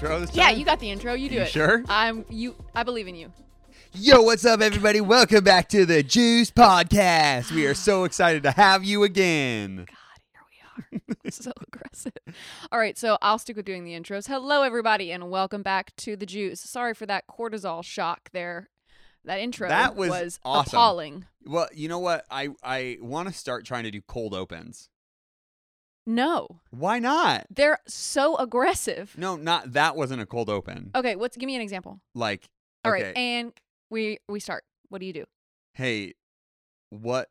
intro this time? Yeah, you got the intro. You do You it. sure? I'm you. I believe in you. Yo, what's up, everybody? Welcome back to the Juice Podcast. We are so excited to have you again. God, here we are. so aggressive. All right, so I'll stick with doing the intros. Hello, everybody, and welcome back to the Juice. Sorry for that cortisol shock there. That intro That was awesome. appalling. Well, you know what? I I want to start trying to do cold opens. No, Why not? they're so aggressive. No, not that wasn't a cold open. Okay, what's give me an example? Like, All right, okay, and we we start. What do you do? hey, what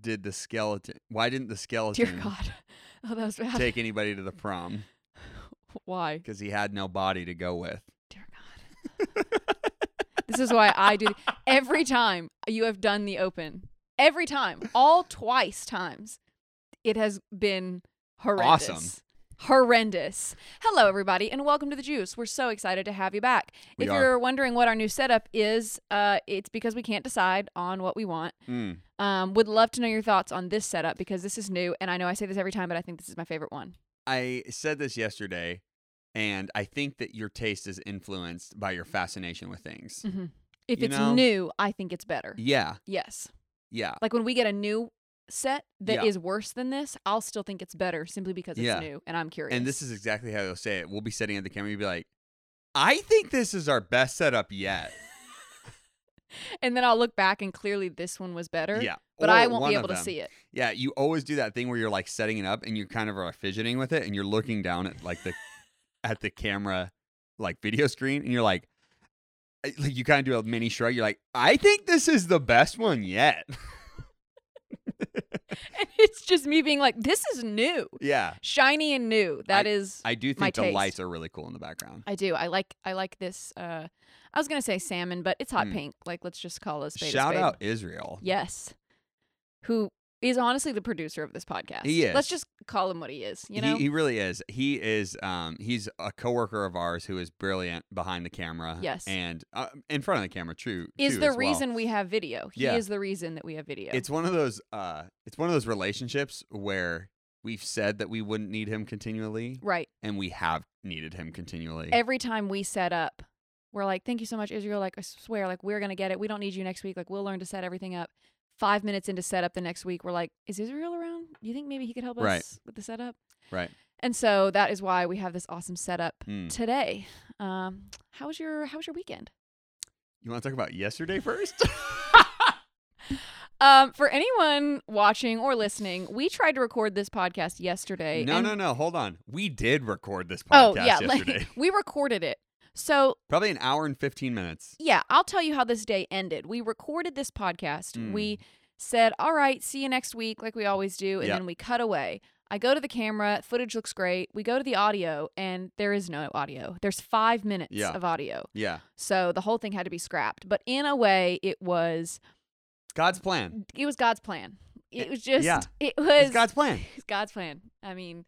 did the skeleton? Why didn't the skeleton Dear God. Oh, that was bad. take anybody to the prom? Why? Because he had no body to go with. Dear God. this is why I do every time you have done the open. Every time, all twice times, it has been horrendous. Awesome. Horrendous. Hello, everybody, and welcome to the Juice. We're so excited to have you back. We if are. you're wondering what our new setup is, uh, it's because we can't decide on what we want. Mm. Um, would love to know your thoughts on this setup because this is new, and I know I say this every time, but I think this is my favorite one. I said this yesterday, and I think that your taste is influenced by your fascination with things. Mhm. If You it's know? new, I think it's better. Yeah, Yes. yeah. Like when we get a new set that is Yeah. worse than this, I'll still think it's better simply because it's Yeah. new and I'm curious. And this is exactly how they'll say it. We'll be sitting at the camera, you'll be like, I think this is our best setup yet. and then I'll look back and clearly this one was better. yeah. But or I won't be able to see it. Yeah, you always do that thing where you're like setting it up and you kind of are fidgeting with it and you're looking down at like the at the camera like video screen and you're like like you kind of do a mini shrug. You're like, I think this is the best one yet. And it's just me being like, this is new. yeah. Shiny and new. That is I do think the taste. lights are really cool in the background. I do. I like I like this uh I was gonna say salmon, but it's hot Mm. pink. Like let's just call it a spade a Shout spade. out Israel. Yes. Who is honestly the producer of this podcast. He is. Let's just call him what he is, you know? he, he really is. He is. Um, he's a coworker of ours who is brilliant behind the camera. Yes. and uh, in front of the camera. True. is too, the as well. reason we have video. He Yeah. is the reason that we have video. It's one of those. Uh, it's one of those relationships where we've said that we wouldn't need him continually, right. and we have needed him continually. every time we set up, we're like, "Thank you so much, Israel." Like, I swear, like we're gonna get it. We don't need you next week. Like, we'll learn to set everything up. Five minutes into setup the next week, we're like, "Is Israel around? Do you think maybe he could help us with the setup?" right. And so that is why we have this awesome setup Mm. today. Um, how was your How was your weekend? You want to talk about yesterday first? Um, for anyone watching or listening, we tried to record this podcast yesterday. no, and- no, no. Hold on. We did record this Oh podcast yeah, yesterday. like we recorded it. So Probably an hour and fifteen minutes. yeah, I'll tell you how this day ended. We recorded this podcast. Mm. We said, "All right, see you next week," like we always do, and Yeah. then we cut away. I go to the camera, footage looks great. We go to the audio, and there is no audio. There's five minutes Yeah. of audio, Yeah. so the whole thing had to be scrapped. But in a way, it was God's plan. it was God's plan. It was just yeah. it was It's God's plan. it's God's plan. I mean,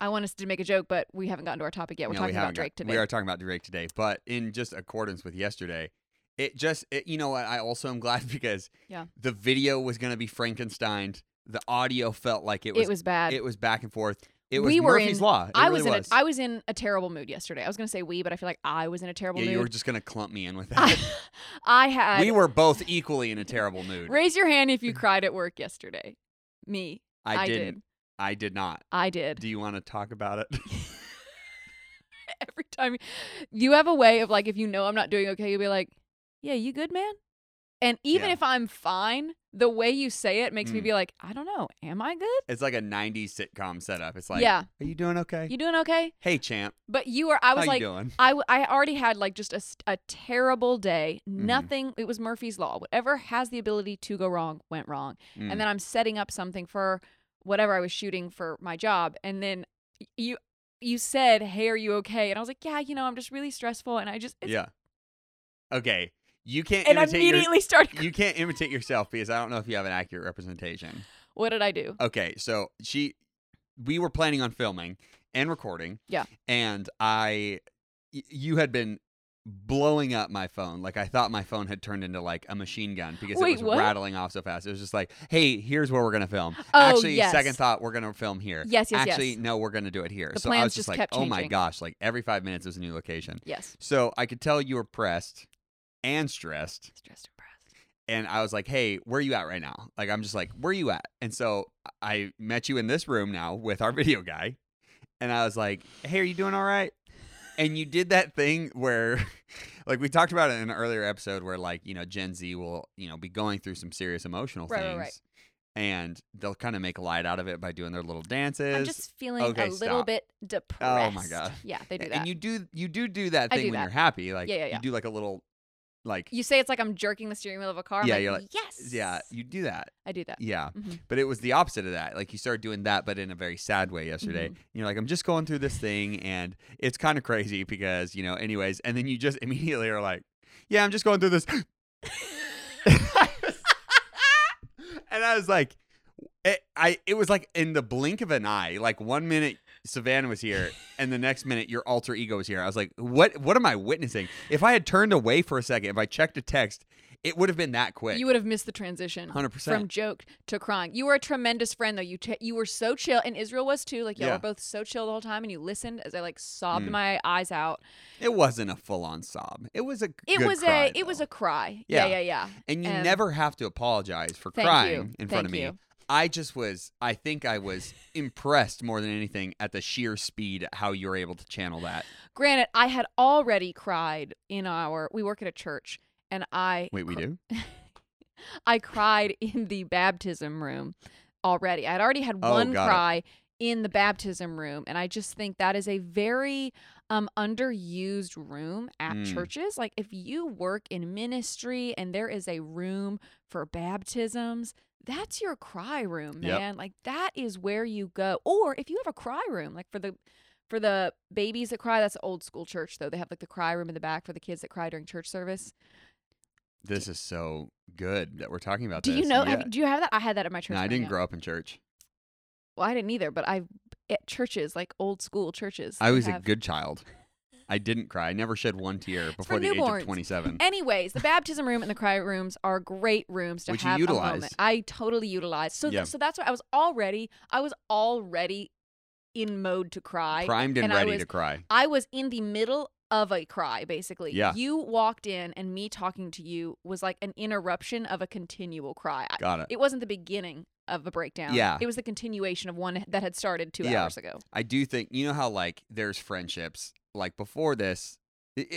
I want us to make a joke, but we haven't gotten to our topic yet. We're No, we talking about haven't got- Drake today. We are talking about Drake today, but in just accordance with yesterday, it just it, you know what I also am glad because Yeah. the video was going to be Frankensteined. The audio felt like it was it was bad. it was back and forth. It was We were Murphy's in- law. It I really was in was. a I was in a terrible mood yesterday. I was gonna say we, but I feel like I was in a terrible yeah, mood. you were just going to clump me in with I, that. I had we were both equally in a terrible mood. raise your hand if you cried at work yesterday. Me. I, I didn't. did. I did not. I did. Do you want to talk about it? Every time you have a way of like if you know I'm not doing okay, you'll be like, Yeah, you good, man? And even Yeah. if I'm fine, the way you say it makes me Mm. be like, I don't know, am I good? it's like a 90s sitcom setup. It's like, yeah. are you doing okay? You doing okay? hey, champ. But you were I was How like? I, w- I already had like just a, a terrible day. Mm-hmm. Nothing. It was Murphy's Law. Whatever has the ability to go wrong went wrong. Mm. And then I'm setting up something for whatever I was shooting for my job. And then you you said, "Hey, are you okay?" And I was like, "Yeah, you know, I'm just really stressful." And I just it's, yeah. Okay. You can't And I imitate your- immediately started. you can't imitate yourself because I don't know if you have an accurate representation. what did I do? Okay, so she, we were planning on filming and recording. Yeah. And I, y- you had been blowing up my phone. Like I thought my phone had turned into like a machine gun because Wait, it was what? rattling off so fast. It was just like, hey, here's where we're gonna film. Oh, Actually, yes. second thought, we're gonna film here. Yes, yes, Actually, yes. no, we're gonna do it here. The so I plans was just just like, kept oh my changing. gosh, like every five minutes was a new location. Yes. So I could tell you were pressed and stressed. Stressed and pressed. And I was like, hey, where are you at right now? Like, I'm just like, where are you at? And so I met you in this room now with our video guy. And I was like, hey, are you doing all right? And you did that thing where, like, we talked about it in an earlier episode where, like, you know, Gen Z will, you know, be going through some serious emotional Right, right, things. right. And they'll kind of make light out of it by doing their little dances. I'm just feeling okay, a little bit depressed. Oh my God. Yeah, they do that. and you do you do do that thing do when that. you're happy. Like Yeah, yeah, yeah. you do like a little like You say it's like I'm jerking the steering wheel of a car. I'm Yeah, like, you're like, yes. yeah, you do that. I do that. Yeah. Mhm. But it was the opposite of that. Like you started doing that, but in a very sad way yesterday. Mhm. You're like, I'm just going through this thing, and it's kind of crazy because you know, anyways. And then you just immediately are like, Yeah, I'm just going through this. and I was like, it, I it was like in the blink of an eye. Like one minute Savannah was here, and the next minute your alter ego was here. I was like, what What am I witnessing? If I had turned away for a second, if I checked a text, it would have been that quick. You would have missed the transition. 100%. From joke to crying. You were a tremendous friend, though. You t- you were so chill, and Israel was too. Like y'all Yeah. were both so chill the whole time, and you listened as I like sobbed Mm. my eyes out. It wasn't a full on sob. It was a It was cry, a it was a cry. Yeah. Yeah, yeah, yeah. and you and- never have to apologize for crying you. in front Thank of me. you. I just was I think I was impressed more than anything at the sheer speed how you were able to channel that. Granted, I had already cried in our. We work at a church, and I Wait, we cr- do? I cried in the baptism room already. I'd already had Oh, one got it. cry in the baptism room, and I just think that is a very um underused room at Mm. churches. Like if you work in ministry and there is a room for baptisms, that's your cry room, Yep. man. Like that is where you go. Or if you have a cry room, like for the for the babies that cry, that's old school church though. They have like the cry room in the back for the kids that cry during church service. This is so good that we're talking about Do this. you know? Yeah. Have, do you have that? I had that at my church. no, I didn't grow up in church. Well, I didn't either, but I at churches like old school churches. I was a good child. I didn't cry. I never shed one tear before the age newborns. of 27. Anyways, the baptism room and the cry rooms are great rooms to Which you have a moment. I totally utilized. So, th- so that's why I was already. I was already in mode to cry. Primed and, and ready was- to cry. I was in the middle of a cry, basically. Yeah. You walked in, and me talking to you was like an interruption of a continual cry. I- Got it. It wasn't the beginning of a breakdown. Yeah. It was the continuation of one that had started two Yeah. hours ago. I do think you know how like there's friendships like before this.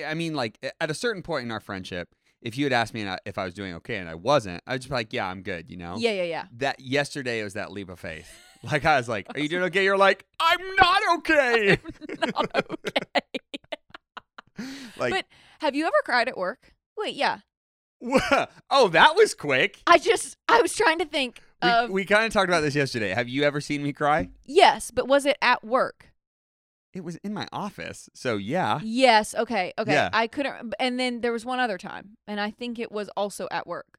I- mean, like at a certain point in our friendship, if you had asked me if I was doing okay and I wasn't, I'd just be like, "Yeah, I'm good," you know. Yeah, yeah, yeah. That yesterday was that leap of faith. Like I was like, "Are you doing okay?" You're like, "I'm not okay." Not okay. like, But have you ever cried at work? Wait, yeah. oh, that was quick. I just I was trying to think We, of we kind of talked about this yesterday. Have you ever seen me cry? yes, but was it at work? It was in my office, so yeah. Yes. Okay. Okay. Yeah. I couldn't. And then there was one other time, and I think it was also at work,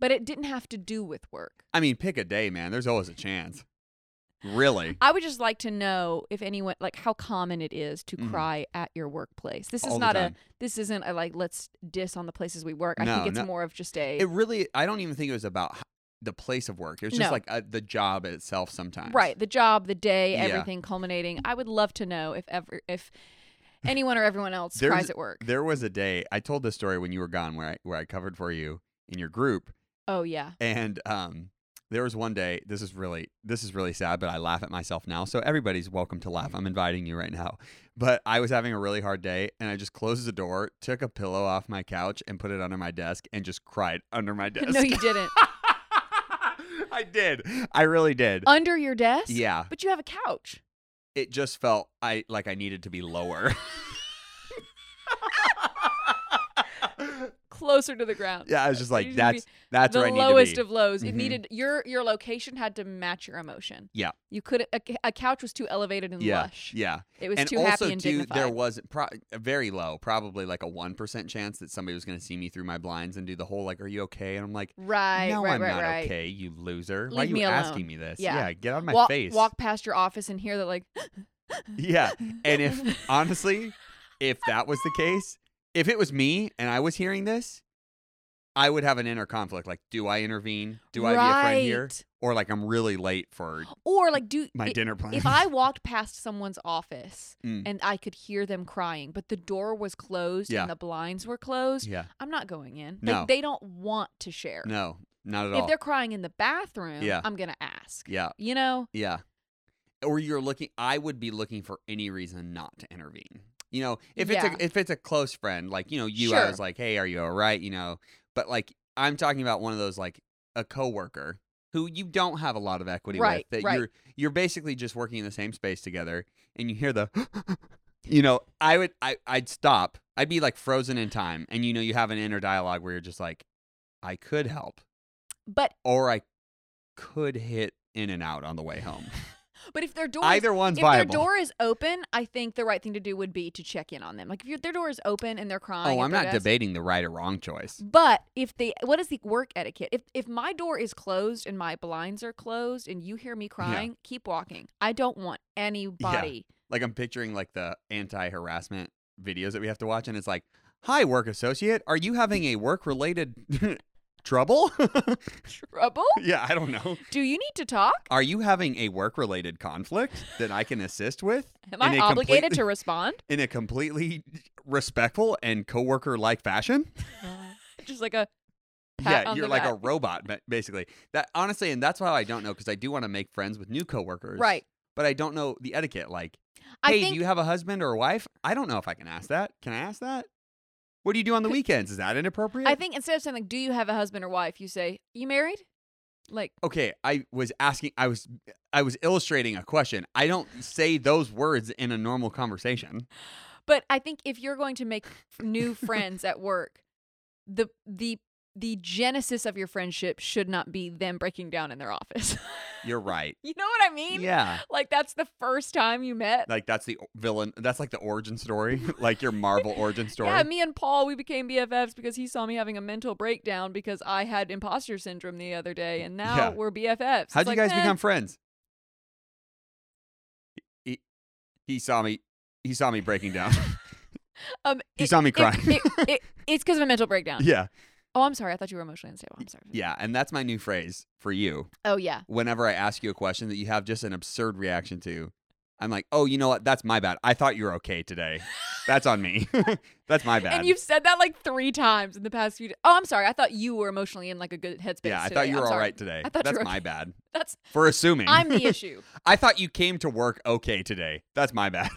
but it didn't have to do with work. I mean, pick a day, man. There's always a chance. Really. I would just like to know if anyone like how common it is to Mhm. cry at your workplace. This is the not a. time. This isn't a like let's diss on the places we work. I No, think it's no. more of just a It really, I don't even think it was about h- the place of work. It was just No. like uh, the job itself sometimes. right the job, the day, Yeah. everything culminating. I would love to know if ever if anyone or everyone else There's- cries at work. There was a day, I told this story when you were gone where I, where I covered for you in your group. Oh yeah. And um, there was one day, this is really, this is really sad, but I laugh at myself now. So everybody's welcome to laugh. Mm-hmm. I'm inviting you right now. But I was having a really hard day and I just closed the door, took a pillow off my couch and put it under my desk and just cried under my desk. No, you didn't. I did. I really did. Under your desk. yeah. But you have a couch. it just felt I like I needed to be lower. Closer to the ground. yeah, I was just like, that's that's the where I need lowest to be. of lows. It Mhm. needed your your location had to match your emotion. Yeah. You could a, a couch was too elevated and yeah, lush. yeah. It was and too also happy and too, dignified. there was pro- very low, probably like a one percent chance that somebody was going to see me through my blinds and do the whole like, "Are you okay?" And I'm like, right, "No, right, I'm right, not right. okay, you loser. Why are Leave you me alone." asking me this? Yeah. get out of my walk, face." walk past your office and hear that like Yeah, and if honestly, if that was the case, if it was me and I was hearing this, I would have an inner conflict. Like, do I intervene? Do I be a friend here? Right. Or like I'm really late for Or like, do my i- dinner plan. if I walked past someone's office Mm. and I could hear them crying, but the door was closed Yeah. and the blinds were closed, yeah, I'm not going in. No. Like, they don't want to share. no, not at all. if all. they're crying in the bathroom, Yeah. I'm gonna ask. Yeah, You know? yeah. Or you're looking. I would be looking for any reason not to intervene. You know, if it's Yeah. a if it's a close friend, like you know, you, I was like, hey, are you all right? You know, but like I'm talking about one of those like a coworker who you don't have a lot of equity Right, with. That right. you're you're basically just working in the same space together, and you hear the. You know, I would, I, I'd stop. I'd be like frozen in time, and you know, you have an inner dialogue where you're just like, I could help, But or I could hit in and out on the way home. But if their door is Either one's if viable. their door is open, I think the right thing to do would be to check in on them. Like if their door is open and they're crying. oh, I'm not desk- debating the right or wrong choice. But if they, what is the work etiquette? If if my door is closed and my blinds are closed and you hear me crying, keep walking. I don't want anybody. Yeah. Like I'm picturing like the anti-harassment videos that we have to watch, and it's like, "Hi, work associate, are you having a work-related trouble?" Trouble? yeah, I don't know. Do you need to talk? Are you having a work-related conflict that I can assist with? Am I obligated to respond? in a completely respectful and coworker-like fashion? Just like a pat yeah, you're like a robot, basically. That honestly, and that's why I don't know because I do want to make friends with new coworkers, right. But I don't know the etiquette. Like, I hey, think do you have a husband or a wife? I don't know if I can ask that. Can I ask that? What do you do on the weekends? Is that inappropriate? I think instead of saying like, "Do you have a husband or wife?" you say, "You married?" Like, okay, I was asking. I was I was illustrating a question. I don't say those words in a normal conversation. but I think if you're going to make new friends at work, the the the genesis of your friendship should not be them breaking down in their office. You're right. you know what I mean? Yeah. Like that's the first time you met. Like that's the villain. That's like the origin story, like your Marvel origin story. Yeah, me and Paul, we became BFFs because he saw me having a mental breakdown because I had imposter syndrome the other day, and now Yeah. we're BFFs. How'd It's you like, guys eh, become friends? He, he saw me. He saw me breaking down. Um, he it- saw me crying. it- it- it's because of a mental breakdown. yeah, Oh, I'm sorry. I thought you were emotionally unstable. I'm sorry. yeah, and that's my new phrase for you. Oh yeah. Whenever I ask you a question that you have just an absurd reaction to, I'm like, oh, you know what? That's my bad. I thought you were okay today. That's on me. that's my bad. And you've said that like three times in the past few. days. Oh, I'm sorry. I thought you were emotionally in like a good headspace. yeah, I today. thought you I'm were all sorry. right today. I thought you that's were my bad That's for assuming. I'm the issue. I thought you came to work okay today. That's my bad.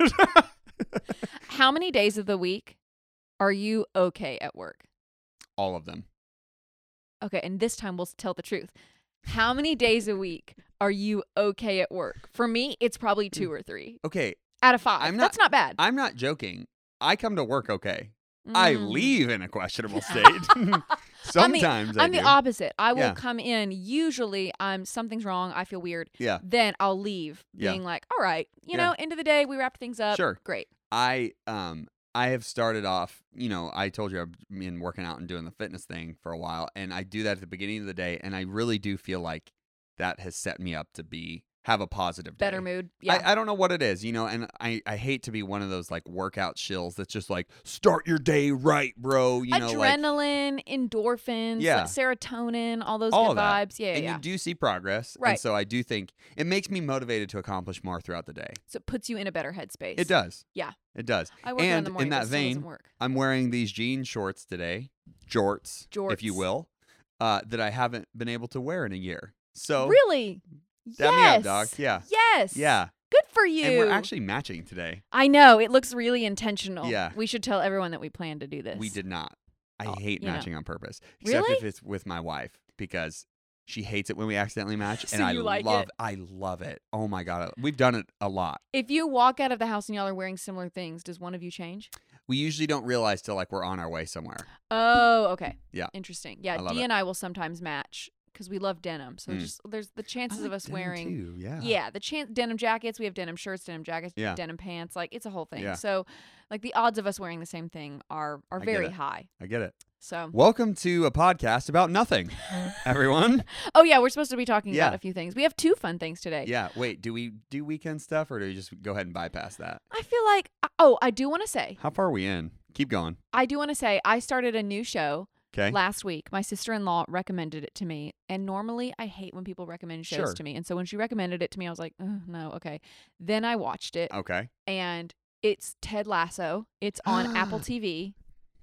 How many days of the week are you okay at work? all of them. Okay, and this time we'll tell the truth. How many days a week are you okay at work? For me, it's probably two or three Okay, out of 5 I'm not- That's not bad. I'm not joking. I come to work okay. I Mm. leave in a questionable state. Sometimes I I'm the opposite. I will Yeah. come in. Usually, I'm something's wrong. I feel weird. Yeah. Then I'll leave, Yeah. being like, "All right, you Yeah. know, end of the day, we wrapped things up. Sure. great." I um I have started off, you know, I told you I've been working out and doing the fitness thing for a while, and I do that at the beginning of the day, and I really do feel like that has set me up to be have a positive day. Better mood. Yeah. I, I don't know what it is, you know, and I, I hate to be one of those like workout shills that's just like start your day right, bro. You know, like Adrenaline, endorphins, like Yeah. serotonin, all those All good vibes. Yeah, yeah, and yeah. you do see progress, and Right. so I do think it makes me motivated to accomplish more throughout the day. So it puts you in a better headspace. It does. Yeah. It does. I work in And in morning, that still doesn't vein, work. I'm wearing these jean shorts today, jorts, jorts. if you will, uh, that I haven't been able to wear in a year. So really? Dab yes. me up, dog. Yeah. Yes. Yeah. Good for you. And we're actually matching today. I know it looks really intentional. Yeah. We should tell everyone that we plan to do this. We did not. I Oh, hate you know. matching on purpose, except Really? if it's with my wife because she hates it when we accidentally match, So and I like love. it? I love it. Oh my god, we've done it a lot. If you walk out of the house and y'all are wearing similar things, does one of you change? We usually don't realize till like we're on our way somewhere. Oh, okay. Yeah. Interesting. Yeah, Dee it. and I will sometimes match because we love denim. So Mm. just there's the chances I of us wearing too, Yeah. Yeah, the chance denim jackets. We have denim shirts, denim jackets, Yeah. denim pants. Like it's a whole thing. Yeah. So, like the odds of us wearing the same thing are are I very high. I get it. So, Welcome to a podcast about nothing, everyone. oh yeah, we're supposed to be talking Yeah. about a few things. We have two fun things today. Yeah. Wait, do we do weekend stuff or do we just go ahead and bypass that? I feel like oh, I do want to say How far are we in? Keep going. I do want to say I started a new show Okay. last week. My sister in law recommended it to me. And normally I hate when people recommend shows Sure. to me. And so when she recommended it to me, I was like, "Ugh, no, okay. Then I watched it Okay. and it's Ted Lasso. It's on Apple TV.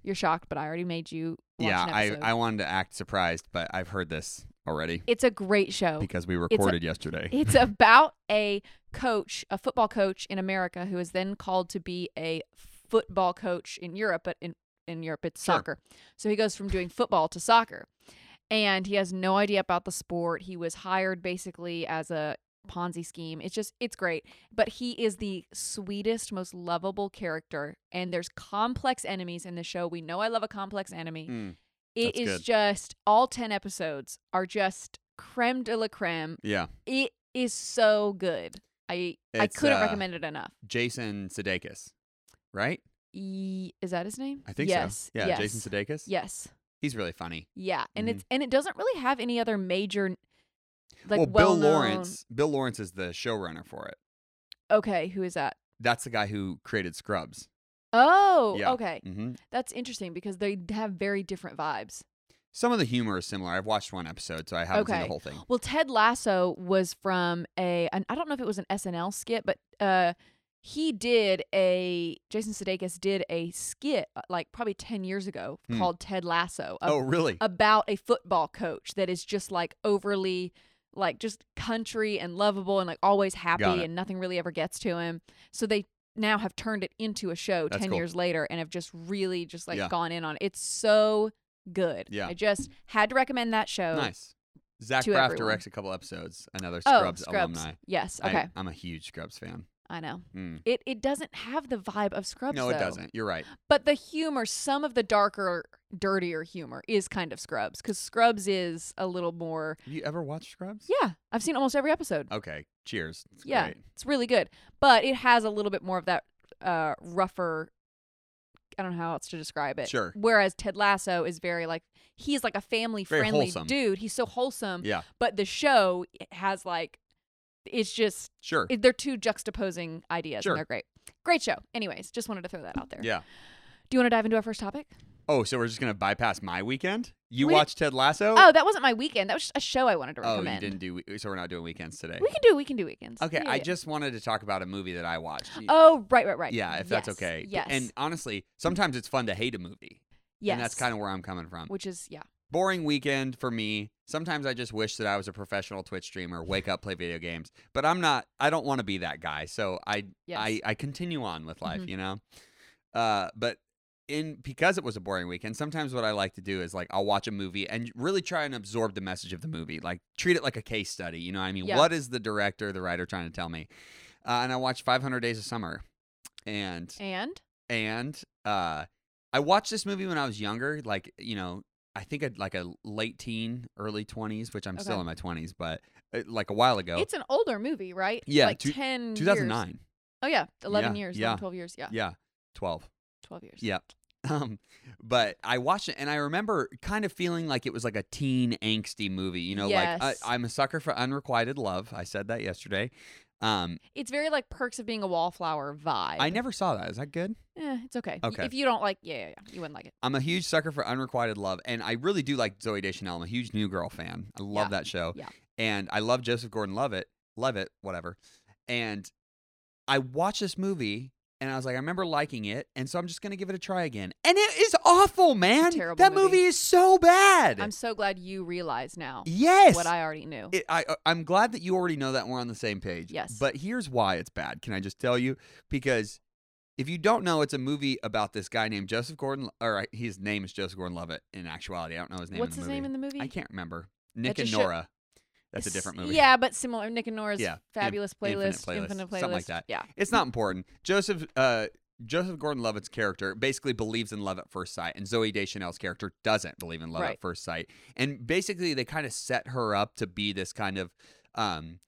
You're shocked, but I already made you watch Yeah, an I, episode. I wanted to act surprised, but I've heard this already it's a great show. because we recorded yesterday. It's about a coach, a football coach in America who is then called to be a football coach in Europe, but in, in Europe it's Sure. soccer. So he goes from doing football to soccer. And he has no idea about the sport. He was hired basically as a Ponzi scheme. It's just it's great. But he is the sweetest, most lovable character. And there's complex enemies in the show. We know I love a complex enemy. Mm, It is good. just all 10 episodes are just creme de la creme yeah. it is so good. I I couldn't uh, recommend it enough. Jason Sudeikis, right? E- is that his name? I think yes. so. Yeah, yes. Jason Sudeikis. Yes. He's really funny. Yeah, and Mhm. it's and it doesn't really have any other major like well, Bill Lawrence. Bill Lawrence is the showrunner for it. Okay, who is that? That's the guy who created Scrubs. Oh, Yeah. okay. hmm That's interesting because they have very different vibes. Some of the humor is similar. I've watched one episode, so I haven't seen the whole thing. Well, Ted Lasso was from a an, I don't know if it was an SNL skit, but uh he did a Jason Sudeikis did a skit uh, like probably 10 years ago Hmm. called Ted Lasso. a oh, really? about a football coach that is just like overly like just country and lovable and like always happy and nothing really ever gets to him. So they now have turned it into a show That's 10 cool. years later and have just really just like Yeah. gone in on it. It's so good. Yeah. I just had to recommend that show. nice. Zach Braff everyone. directs a couple episodes. Another Scrubs, Oh, Scrubs, alumni. Yes. I- Okay. I'm a huge Scrubs fan. I, know. Mm. It it doesn't have the vibe of Scrubs No, it though. doesn't. You're right. But the humor, some of the darker, dirtier humor is kind of Scrubs cuz Scrubs is a little more Have you ever watched Scrubs? Yeah, I've seen almost every episode. Okay. Cheers. It's Yeah. great. It's really good, but it has a little bit more of that uh, rougher. I don't know how else to describe it. Sure. Whereas Ted Lasso is very like he's like a family friendly dude. He's so wholesome, Yeah. but the show has like it's just Sure. it, they're two juxtaposing ideas Sure. and they're great. Great show. Anyways, just wanted to throw that out there. yeah. Do you want to dive into our first topic? Oh, so we're just gonna bypass my weekend? You We- watched Ted Lasso? Oh, that wasn't my weekend. That was just a show I wanted to Oh, you didn't do. So we're not doing weekends today. We can do we can do weekends. Okay, Yeah, I yeah. just wanted to talk about a movie that I watched. Oh, right, right, right. yeah, if that's okay. Yes. And honestly, sometimes it's fun to hate a movie. yes. And that's kind of where I'm coming from. which is yeah. Boring weekend for me. Sometimes I just wish that I was a professional Twitch streamer, wake up, play video games. But I'm not. I don't want to be that guy. So I Yes. I I continue on with life. Mhm. You know. Uh, but in because it was a boring weekend, sometimes what I like to do is like I'll watch a movie and really try and absorb the message of the movie, like treat it like a case study. You know what I mean? Yeah. What is the director, the writer trying to tell me? Uh, and I watched 500 Days of Summer, and And and uh, I watched this movie when I was younger, like you know. I think I'd like a late teen, early twenties, which I'm still in my twenties, but uh, like a while ago. it's an older movie, right? Yeah, like two- 10 years. 2009. Oh yeah, 11 Yeah, years, yeah. 11, 12 years, yeah. Yeah, 12. 12 years. Yeah. Um, but I watched it and I remember kind of feeling like it was like a teen angsty movie. You know, like I, I'm a sucker for unrequited love. I said that yesterday. Um, It's very like Perks of Being a Wallflower vibe. I never saw that. Is that good? Eh, it's okay. Okay. If you don't like, yeah, yeah, yeah, you wouldn't like it. I'm a huge sucker for unrequited love, and I really do like Zooey Deschanel. I'm a huge New Girl fan. I love Yeah. that show. Yeah. And I love Joseph Gordon-Levitt, Levitt, whatever. And I watched this movie, and I was like, I remember liking it, and so I'm just gonna give it a try again. And it is awful, man. terrible that movie. is so bad. I'm so glad you realize now yes. what I already knew. It, I, uh, I'm glad that you already know that we're on the same page. Yes. But here's why it's bad. Can I just tell you? Because if you don't know, it's a movie about this guy named Joseph Gordon, or uh, his name is Joseph Gordon-Levitt in actuality. I don't know his name. What's in the his name movie. in the movie? I can't remember. Nick and just Nora. That's a different movie. Yeah, but similar. Nick and Nora's Yeah, in- fabulous Infinite playlist, Playlist, infinite playlist, something like that. Yeah. It's not important. Joseph uh, Joseph Gordon-Levitt's character basically believes in love at first sight, and Zooey Deschanel's character doesn't believe in love Right. at first sight. And basically, they kind of set her up to be this kind of um,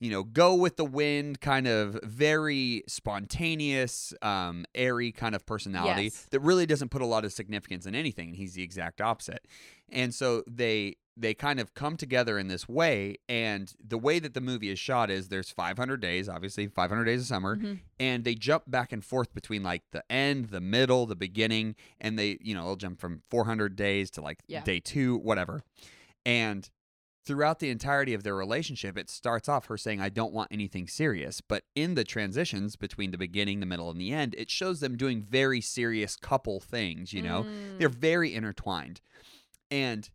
you know, go with the wind, kind of very spontaneous, um, airy kind of personality Yes. that really doesn't put a lot of significance in anything. And he's the exact opposite. And so they they kind of come together in this way. And the way that the movie is shot is there's 500 days, obviously 500 days of summer, Mhm. and they jump back and forth between like the end, the middle, the beginning, and they, you know, they'll jump from 400 days to like Yeah. day two, whatever. And throughout the entirety of their relationship, it starts off her saying, I don't want anything serious. But in the transitions between the beginning, the middle, and the end, it shows them doing very serious couple things, you know? Mm. They're very intertwined. And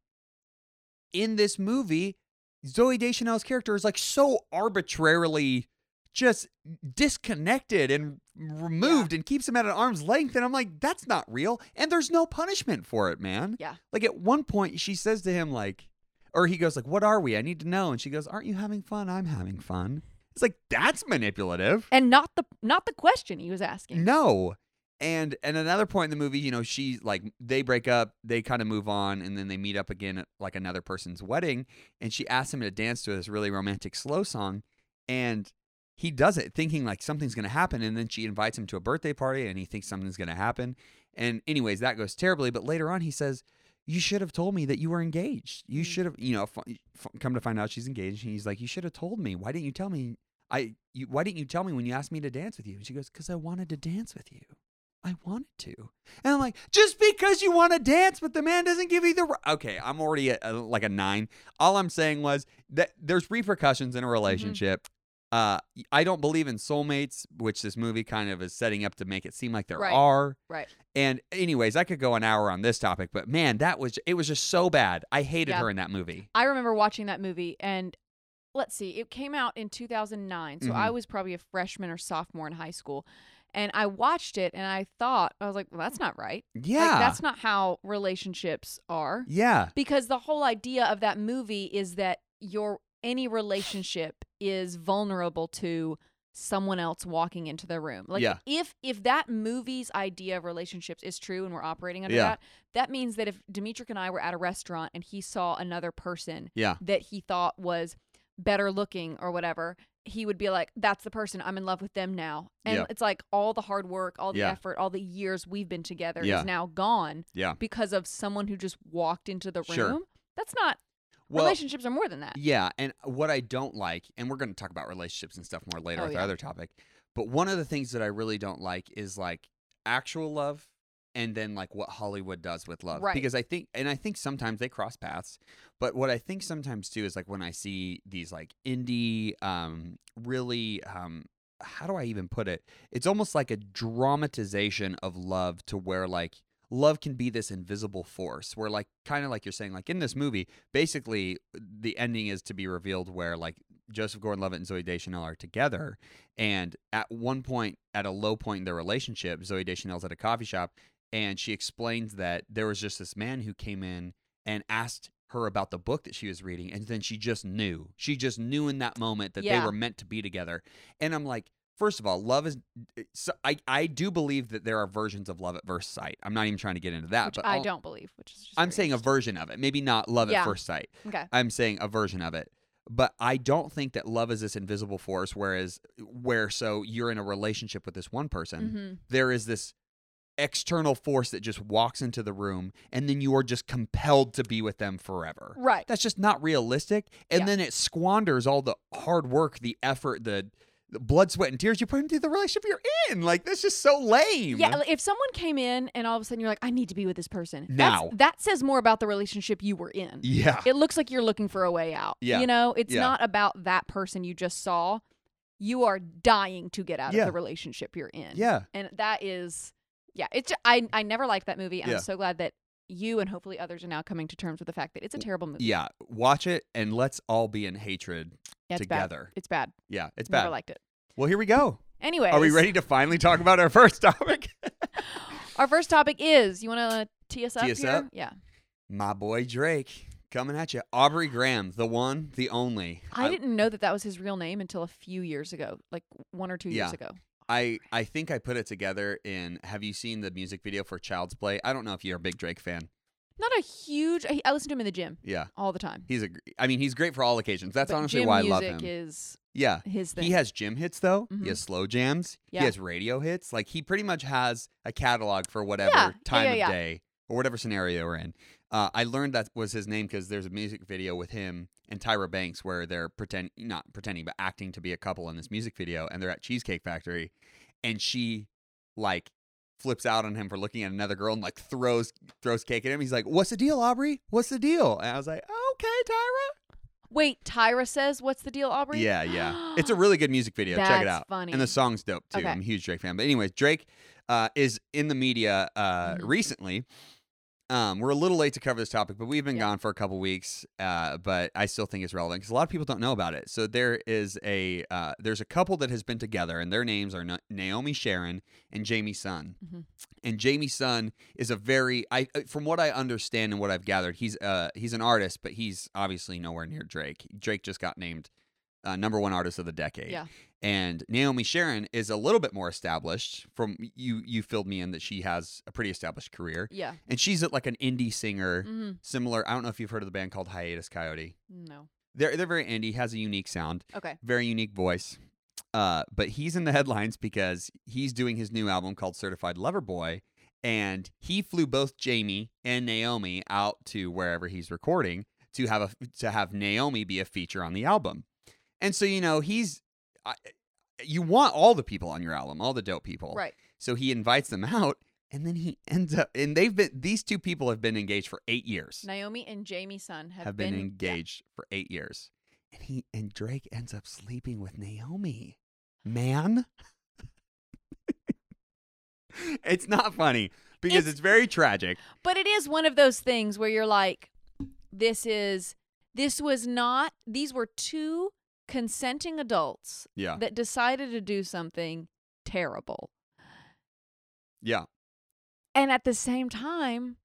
in this movie, Zooey Deschanel's character is like so arbitrarily just disconnected and removed and keeps him at an arm's length. And I'm like, that's not real. And there's no punishment for it, man. Yeah. Like at one point, she says to him, like, or he goes, like, what are we? I need to know. And she goes, aren't you having fun? I'm having fun. It's like, that's manipulative. and not the not the question he was asking. No. And and another point in the movie, you know, she like they break up, they kind of move on, and then they meet up again at like another person's wedding, and she asks him to dance to this really romantic slow song, and he does it thinking like something's gonna happen, and then she invites him to a birthday party, and he thinks something's gonna happen, and anyways, that goes terribly. But later on, he says, "You should have told me that you were engaged. You Mm. should have, you know, f- f- come to find out she's engaged." And he's like, "You should have told me. Why didn't you tell me? I, you, why didn't you tell me when you asked me to dance with you?" And she goes, "Cause I wanted to dance with you." I wanted to. And I'm like, just because you want to dance but the man doesn't give you the. ri- Okay, I'm already at uh, like a nine. All I'm saying was that there's repercussions in a relationship. Uh, I don't believe in soulmates, which this movie kind of is setting up to make it seem like there Right. are. Right. And anyways, I could go an hour on this topic, but man, that was it was just so bad. I hated Yeah. her in that movie. I remember watching that movie and let's see, it came out in 2009. So I Mhm. was probably a freshman or sophomore in high school. And I watched it and I thought, I was like, well, that's not right. Yeah. Like, that's not how relationships are. yeah. Because the whole idea of that movie is that your any relationship is vulnerable to someone else walking into the room. Like Yeah. if if that movie's idea of relationships is true and we're operating under Yeah. that, that means that if Demetric and I were at a restaurant and he saw another person Yeah. that he thought was better looking or whatever, he would be like, That's the person. I'm in love with them now. And Yeah. it's like all the hard work, all the Yeah. effort, all the years we've been together Yeah. is now gone Yeah. because of someone who just walked into the room. Sure. That's not Well, relationships are more than that. Yeah, and what I don't like, and we're going to talk about relationships and stuff more later Oh, with our other topic, but one of the things that I really don't like is like actual love and then like what Hollywood does with love. Right. Because I think, and I think sometimes they cross paths, but what I think sometimes too is like when I see these like indie, um, really, um, how do I even put it? It's almost like a dramatization of love to where like love can be this invisible force where like kind of like you're saying like in this movie basically the ending is to be revealed where like Joseph Gordon-Levitt and Zooey Deschanel are together and at one point at a low point in their relationship Zooey Deschanel's at a coffee shop and she explains that there was just this man who came in and asked her about the book that she was reading and then she just knew she just knew in that moment that Yeah. they were meant to be together and I'm like First of all, love is. So I, I do believe that there are versions of love at first sight. I'm not even trying to get into that, Which but I I'll- don't believe. Which is just I'm saying a version of it. Maybe not love Yeah. at first sight. Okay. I'm saying a version of it. But I don't think that love is this invisible force. Whereas, where so you're in a relationship with this one person, hmm there is this external force that just walks into the room, and then you are just compelled to be with them forever. Right. That's just not realistic. And Yeah. then it squanders all the hard work, the effort, the, the blood, sweat, and tears you put into the relationship you're in. Like that's just so lame. Yeah, if someone came in and all of a sudden you're like, I need to be with this person. Now. That says more about the relationship you were in. Yeah. It looks like you're looking for a way out. Yeah. You know, it's Yeah. not about that person you just saw. You are dying to get out Yeah. of the relationship you're in. Yeah. And that is, yeah, it's, ju- I, I never liked that movie. Yeah. I'm so glad that you and hopefully others are now coming to terms with the fact that it's a terrible movie. Yeah. Watch it and let's all be in hatred Yeah, it's bad. together. It's bad. Yeah. It's Never bad. liked it. well, here we go. Anyway, Are we ready to finally talk about our first topic? Our first topic is you want to tee us up Tee us here? up? Yeah. My boy Drake coming at you. Aubrey Graham, the one, the only. I, didn't know that that was his real name until a few years ago, like one or two years Yeah. ago. I I think I put it together in. Have you seen the music video for Child's Play? I don't know if you're a big Drake fan. Not a huge. I, I listen to him in the gym Yeah, all the time. he's a. I mean, he's great for all occasions. That's But honestly gym why I music love him. is yeah, his thing. he has gym hits though. Mhm. He has slow jams. Yeah. He has radio hits. Like he pretty much has a catalog for whatever Yeah, yeah, time yeah, of yeah. day or whatever scenario we're in. Uh, I learned that was his name because there's a music video with him and Tyra Banks where they're pretend not pretending but acting to be a couple in this music video, and they're at Cheesecake Factory, and she like flips out on him for looking at another girl and like throws throws cake at him. He's like, "What's the deal, Aubrey? What's the deal?" And I was like, "Okay, Tyra." Wait, Tyra says, "What's the deal, Aubrey?" Yeah, yeah. It's a really good music video. Check it out. funny. And the song's dope too. Okay. I'm a huge Drake fan. But anyways, Drake uh, is in the media uh, Mhm. recently. Um, we're a little late to cover this topic, but we've been Yeah. gone for a couple weeks. Uh, but I still think it's relevant because a lot of people don't know about it. So there is a uh, there's a couple that has been together, and their names are Na- Naomi Sharon and Jamie Sun. Mhm. And Jamie Sun is a very I uh, from what I understand and what I've gathered, he's uh he's an artist, but he's obviously nowhere near Drake. Drake just got named uh, number one artist of the decade. Yeah. And Naomi Sharon is a little bit more established. From you, you filled me in that she has a pretty established career, Yeah. and she's like an indie singer, hmm similar. I don't know if you've heard of the band called Hiatus Kaiyote. No. They're they're very indie, has a unique sound, Okay. very unique voice. Uh, but he's in the headlines because he's doing his new album called Certified Lover Boy, and he flew both Jamie and Naomi out to wherever he's recording to have a to have Naomi be a feature on the album. And so you know he's, I, eh, you want all the people on your album, all the dope people. Right. So he invites them out, and then he ends up, and they've been these two people have been engaged for eight years Naomi and Jamie Sun have, have, been, yeah. engaged for eight years. And he and Drake ends up sleeping with Naomi. Man. it's not funny because It's- it's, very tragic. But it is one of those things where you're like, this is, this was not, these were two consenting adults Yeah. that decided to do something terrible. Yeah. And at the same time,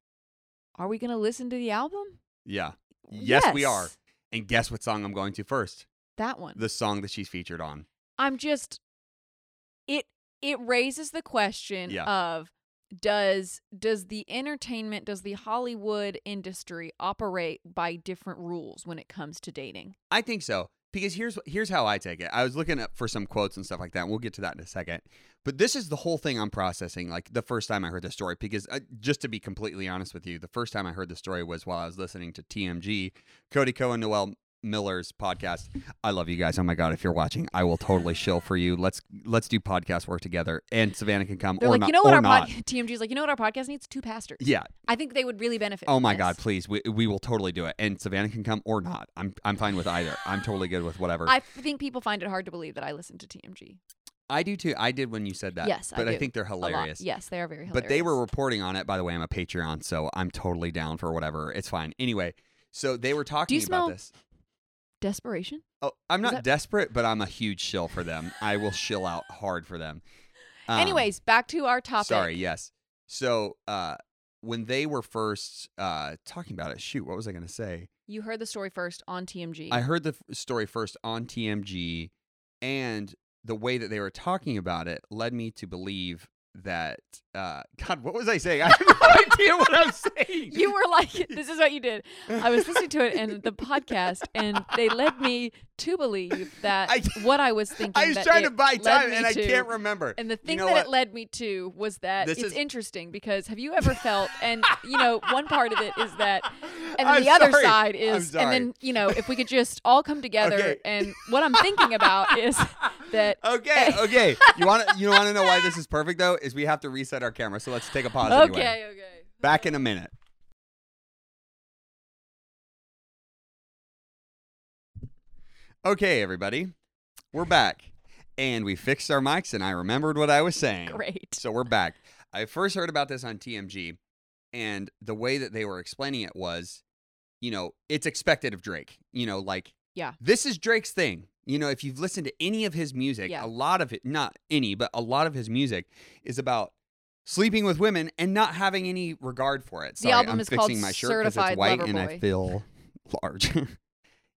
are we going to listen to the album? Yeah. Yes, we are. And guess what song I'm going to first? That one. The song that she's featured on. I'm just it it raises the question Yeah. of does does the entertainment does the Hollywood industry operate by different rules when it comes to dating? I think so because here's here's how I take it. I was looking up for some quotes and stuff like that. And we'll get to that in a second. But this is the whole thing I'm processing. Like the first time I heard the story, because uh, just to be completely honest with you, the first time I heard the story was while I was listening to TMG, Cody Cohen, Noel Miller's podcast. I love you guys. Oh my god, if you're watching, I will totally shill for you. Let's let's do podcast work together, and Savannah can come They're or like, not. you know what our pod- TMG's like, you know what our podcast needs? Two pastors. Yeah. I think they would really benefit. Oh my this. god, please. We, we will totally do it. And Savannah can come or not. I'm I'm fine with either. I'm totally good with whatever. I think people find it hard to believe that I listen to TMG. I do too. I did when you said that. Yes, but I, do. think they're hilarious. Yes, they are very hilarious. But they were reporting on it. By the way, I'm a Patreon, so I'm totally down for whatever. It's fine. Anyway, so they were talking you smell- about this. Desperation. Oh, I'm not that- desperate, but I'm a huge shill for them. I will shill out hard for them. Um, Anyways, back to our topic. sorry. Yes. So uh, when they were first uh, talking about it, shoot, what was I going to say? You heard the story first on TMG. I heard the f- story first on TMG, and the way that they were talking about it led me to believe that. Uh, God, what was I saying? I have no idea what I'm saying. you were like, this is what you did. I was listening to it in the podcast, and they led me to believe that I- what I was thinking. I was trying to buy time, me and I to- can't remember. And the You thing know that what? it led me to was that This it's is- interesting because have you ever felt, and you know, one part of it is that, and I'm the other side is, and then you know, if we could just all come together, Okay. and what I'm thinking about is that. Okay, okay. You want to you want to know why this is perfect though? Is we have to reset our camera. So let's take a pause. anyway. Okay, okay. Back in a minute. Okay, everybody. We're back. And we fixed our mics and I remembered what I was saying. Great. So we're back. I first heard about this on TMG, and the way that they were explaining it was, you know, it's expected of Drake. You know, like, Yeah. this is Drake's thing. You know, if you've listened to any of his music, Yeah. a lot of it, not any, but a lot of his music is about sleeping with women and not having any regard for it. The album I'm is fixing called my shirt because Certified it's white Lover and I feel large.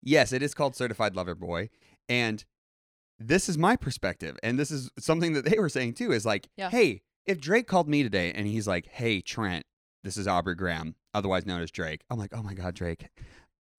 yes, it is called Certified Lover Boy. And this is my perspective. And this is something that they were saying too is like, Yeah. hey, if Drake called me today and he's like, hey, Trent, this is Aubrey Graham, otherwise known as Drake. I'm like, oh my god, Drake.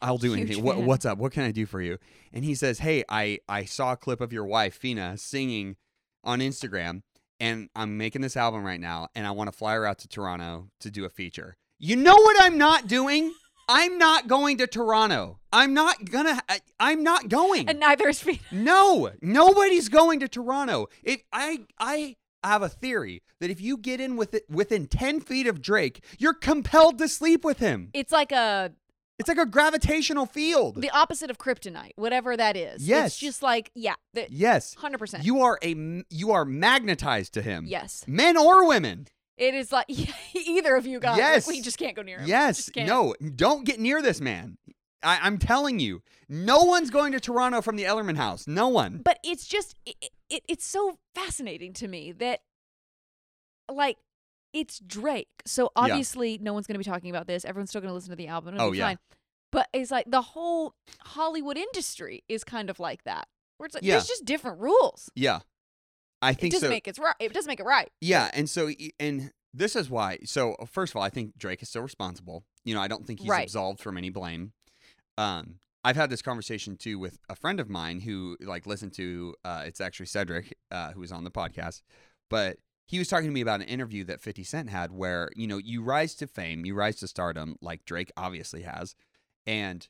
I'll do Huge anything. What, what's up? What can I do for you? And he says, "Hey, I I saw a clip of your wife Fina singing on Instagram, and I'm making this album right now, and I want to fly her out to Toronto to do a feature. You know what I'm not doing? I'm not going to Toronto. I'm not gonna. I, I'm not going. And neither is Phoenix. No, nobody's going to Toronto. If I I have a theory that if you get in with it within ten feet of Drake, you're compelled to sleep with him. It's like a It's like a gravitational field. the opposite of kryptonite, whatever that is. Yes. It's just like yeah, yes, hundred percent. you are a you are magnetized to him. Yes, men or women. it is like either of you guys. Yes. like, we just can't go near him. Yes, no, don't get near this man. I, I'm telling you, no one's going to Toronto from the Ellerman house. No one. But it's just it, it, it's so fascinating to me that like it's Drake. So obviously no one's going to be talking about this. Everyone's still going to listen to the album. It'll Oh, be yeah. fine. But it's like the whole Hollywood industry is kind of like that. Where it's like Yeah. there's just different rules. Yeah, I It think doesn't so. make it right. It doesn't make it right. Yeah, and so e- and this is why. So first of all, I think Drake is still responsible. You know, I don't think he's Right. absolved from any blame. Um, I've had this conversation too with a friend of mine who like listened to. Uh, it's actually Cedric uh, who was on the podcast, but he was talking to me about an interview that 50 Cent had where you know you rise to fame, you rise to stardom, like Drake obviously has, and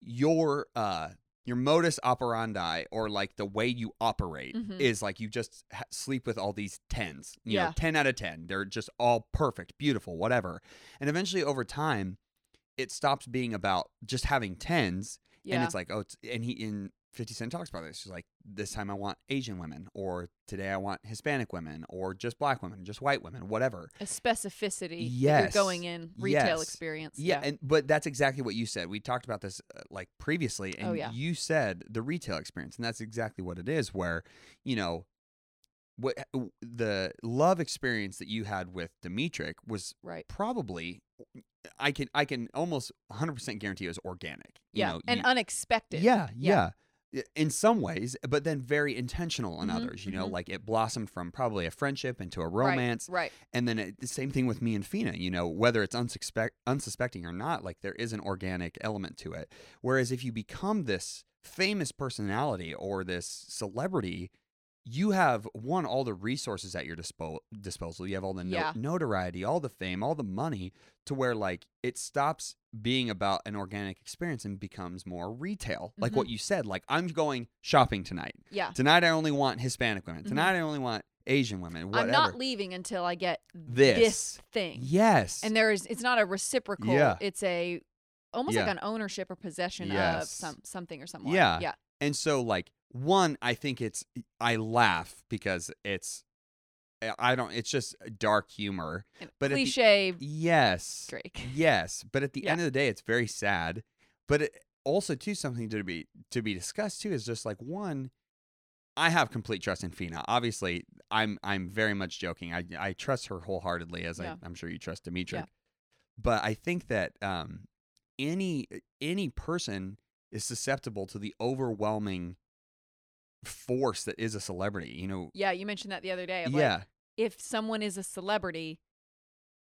your uh your modus operandi or like the way you operate Mhm. is like you just ha- sleep with all these tens you know Yeah. 10 out of 10 they're just all perfect beautiful whatever and eventually over time it stops being about just having tens Yeah. and it's like oh it's, and he in 50 cent talks about this She's like this time i want asian women or today i want hispanic women or just black women just white women whatever a specificity Yes. you're going in retail Yes. experience. yeah, and but that's exactly what you said. We talked about this uh, like previously, and Oh, yeah. you said the retail experience, and that's exactly what it is. Where you know what the love experience that you had with Dimitrik was right. probably I can I can almost 100 percent guarantee it was organic. You Yeah, know, and you- unexpected. yeah, Yeah. yeah. In some ways, but then very intentional in Mhm, others. You know, mhm. like it blossomed from probably a friendship into a Right, romance, Right. and then it, the same thing with me and Fina, you know, whether it's unsuspect, unsuspecting or not, like there is an organic element to it. Whereas if you become this famous personality or this celebrity, you have one all the resources at your dispo- disposal. You have all the no- Yeah. notoriety, all the fame, all the money to where like it stops being about an organic experience and becomes more retail. Like what you said, like I'm going shopping tonight. Yeah. Tonight I only want Hispanic women. Mhm. Tonight I only want Asian women. Whatever. I'm not leaving until I get This. this, thing. Yes. And there is it's not a reciprocal. Yeah. It's a almost Yeah. like an ownership or possession of some something or someone. Yeah. Yeah. And so, like, one, I think it's, I laugh because it's, I- I don't, it's just dark humor. But at the- cliche Yes. Drake. Yes. But at the Yeah. end of the day, it's very sad. But it, also, too, something to be, to be discussed, too, is just like, one, I have complete trust in Fina. Obviously, I'm, I'm very much joking. I, I trust her wholeheartedly, as Yeah. I, I'm sure you trust Dimitri. Yeah. But I think that, um, any, any person is susceptible to the overwhelming force that is a celebrity. You know, Yeah, you mentioned that the other day. Of like, yeah, if someone is a celebrity,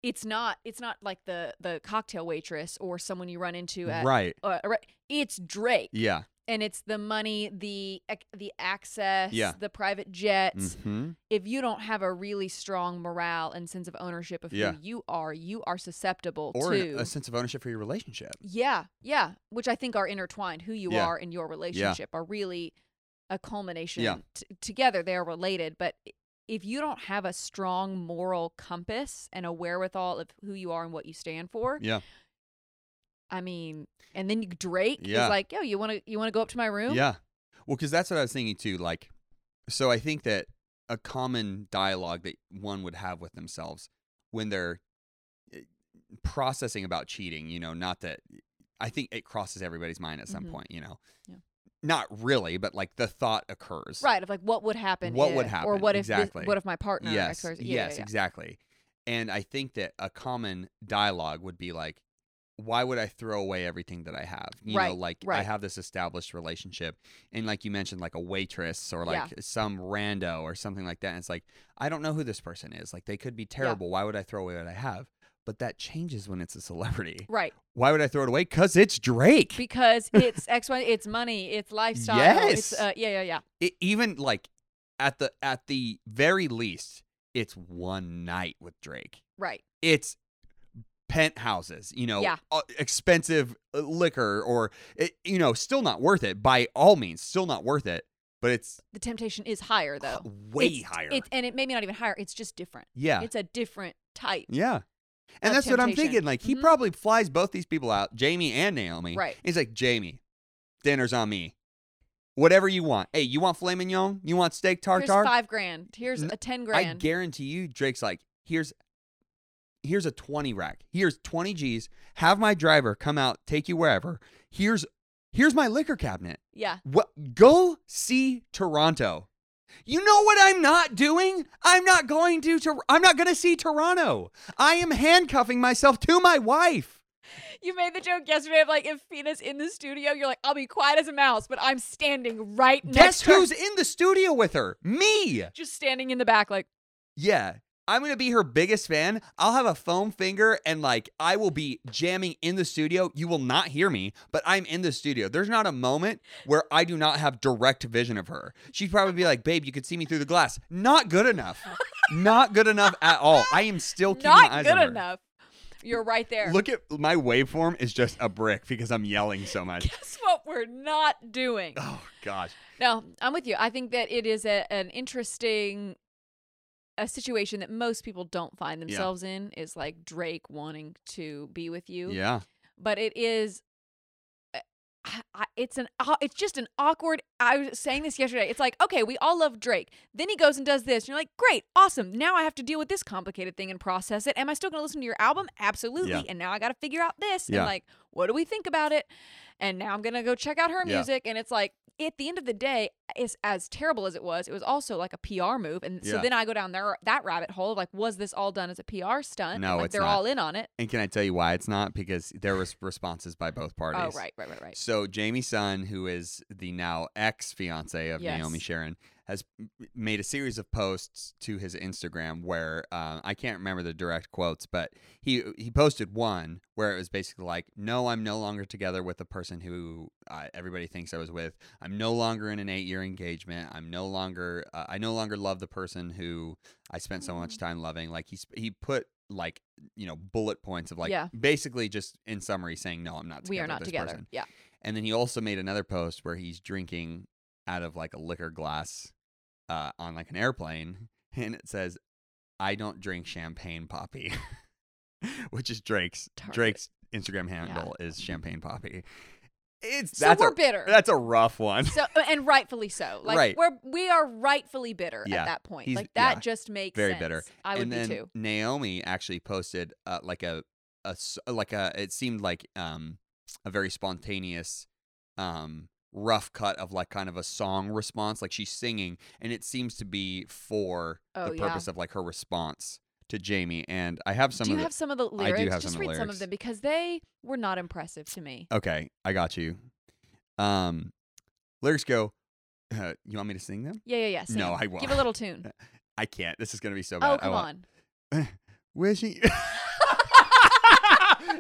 it's not it's not like the the cocktail waitress or someone you run into at right, uh, a it's Drake. yeah, And it's the money, the the access, Yeah. the private jets. hmm If you don't have a really strong morale and sense of ownership of Yeah. who you are, you are susceptible or to a sense of ownership for your relationship. Yeah, yeah, which I think are intertwined. Who you Yeah. are and your relationship are really a culmination. Yeah. T- together, they are related. But if you don't have a strong moral compass and a wherewithal of who you are and what you stand for, Yeah, I mean, and then Drake Yeah. is like, "Yo, you want to you want to go up to my room?" yeah. Well, because that's what I was thinking too. Like, so I think that a common dialogue that one would have with themselves when they're eh, processing about cheating, you know, not that I think it crosses everybody's mind at some Mhm. point, you know. Yeah. Not really, but like the thought occurs. Right. Of like, what would happen? What would happen. Or what if this- exactly. what if my partner? yes, X, Y, Z- yes, yeah, yeah, yeah. exactly. And I think that a common dialogue would be like, why would I throw away everything that I have? You know, Right, like I have this established relationship, and like you mentioned, like a waitress or Yeah. like some rando or something like that. And it's like I don't know who this person is. Like they could be terrible. Why would I throw away what I have? But that changes when it's a celebrity. Right. Why would I throw it away? Cuz it's Drake. Because it's X, Y, it's money, it's lifestyle. It's, Yes. uh, yeah, yeah, yeah. it, even like at the at the very least, it's one night with Drake. Right. It's penthouses, you know, Yeah. uh, expensive uh, liquor, or it, you know, still not worth it by all means, still not worth it. But it's The temptation is higher though. way It's- higher. It's, and it maybe not even higher. It's just different. yeah, It's a different type. yeah. And that's what I'm thinking. Like he Mhm. probably flies both these people out, Jamie and Naomi. Right. He's like, Jamie, dinner's on me. Whatever you want. Hey, you want filet mignon? You want steak Here's tartare? five grand. Here's a ten grand. I guarantee you, Drake's like, here's here's a 20 rack. Here's 20 G's. Have my driver come out, take you wherever. Here's here's my liquor cabinet. yeah. What go see Toronto. You know what I'm not doing? I'm not going to Tor- I'm not going to see Toronto. I am handcuffing myself to my wife. You made the joke yesterday of like if Fina's in the studio, you're like, I'll be quiet as a mouse, but I'm standing right Guess next to her. who's in the studio with her? Me. Just standing in the back, like, Yeah. I'm going to be her biggest fan. I'll have a foam finger and like I will be jamming in the studio. You will not hear me, but I'm in the studio. There's not a moment where I do not have direct vision of her. She'd probably be like, "Babe, you could see me through the glass." Not good enough. not good enough at all. I am still keeping my not eyes good on her. enough. You're right there. Look at my waveform is just a brick because I'm yelling so much. Guess what we're not doing? Oh gosh. No, I'm with you. I think that it is a, an interesting a situation that most people don't find themselves in is like Drake wanting to be with you. Yeah. But it is uh, I- I- it's an it's just an awkward I was saying this yesterday. It's like, okay, we all love Drake. Then he goes and does this. And you're like, "Great. Awesome. Now I have to deal with this complicated thing and process it. Am I still going to listen to your album? Absolutely. Yeah. And now I got to figure out this Yeah. and like, what do we think about it? And now I'm going to go check out her Yeah. music and it's like at the end of the day, it's as terrible as it was. It was also like a PR move, and so Yeah. then I go down there that rabbit hole. of Like, was this all done as a PR stunt? No, like it's they're not. all in on it. And can I tell you why it's not? Because there was responses by both oh, parties. Oh, right, right, right, right. So Jamie Sun, who is the now ex fiance of Yes. Naomi Sharon, has made a series of posts to his Instagram where uh, I can't remember the direct quotes, but he he posted one where it was basically like, "No, I'm no longer together with the person who uh, everybody thinks I was with. I'm no longer in an eight year engagement. I'm no longer uh, I no longer love the person who I spent so much time loving." Like he he put like you know bullet points of like Yeah. basically just in summary saying no i'm not together We are with not this together. person. Yeah. And then he also made another post where he's drinking out of like a liquor glass uh, on like an airplane, and it says, "I don't drink champagne, Papi," which is Drake's Target. Drake's Instagram handle is champagne Papi. It's So that's we're a bitter. that's a rough one. So and rightfully so. Like Right. we're we are rightfully bitter Yeah. at that point. He's- like that yeah. just makes Very sense. bitter. I would and then be too. Naomi actually posted uh, like a like a it seemed like um a very spontaneous um rough cut of like kind of a song response like she's singing and it seems to be for Oh, the yeah. purpose of like her response to Jamie and I have some do you the have some of the lyrics I do lyrics? have Just some read some of them because they were not impressive to me. Okay, I got you. Um lyrics go uh, you want me to sing them? Yeah, yeah, yeah. sing No. I won't. Give a little tune. I can't. This is going to be so bad. Oh, come on. Wishing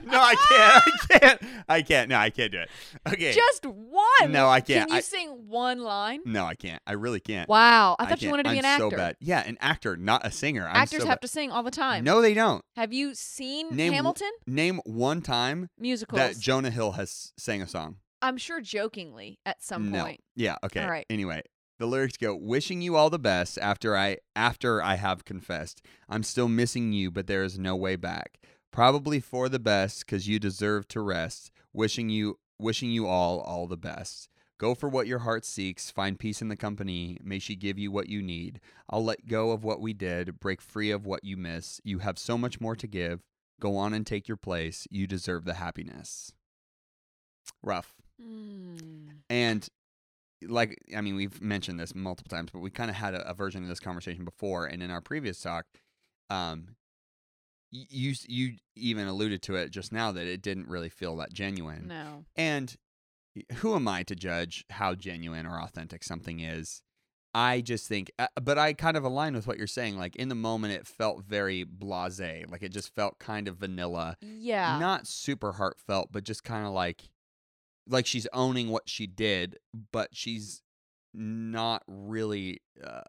No, I can't. I can't. I can't. No, I can't do it. Okay. Just one. No, I can't. Can you I- sing one line? no, I can't. I really can't. Wow. I I thought you wanted to be I'm an actor. so bad. Yeah, an actor, not a singer. I'm Actors so have bad. to sing all the time. No, they don't. Have you seen Name Hamilton? Name one time Musicals. that Jonah Hill has sang a song. I'm sure jokingly at some no. point. Yeah. Okay. All right. Anyway, the lyrics go: "Wishing you all the best after I after I have confessed. I'm still missing you, but there is no way back. Probably for the best, cause you deserve to rest. Wishing you wishing you all all the best." Go for what your heart seeks, find peace in the company. May she give you what you need. I'll let go of what we did, break free of what you miss. You have so much more to give. Go on and take your place. You deserve the happiness. Rough. Hmm. And like I mean, we've mentioned this multiple times, but we kind of had a, a version of this conversation before, and in our previous talk, um, you you even alluded to it just now that it didn't really feel that genuine. No. And who am I to judge how genuine or authentic something is? I just think, uh, but I kind of align with what you're saying. Like in the moment, it felt very blasé. Like it just felt kind of vanilla, Yeah. not super heartfelt, but just kind of like, like she's owning what she did, but she's not really uh,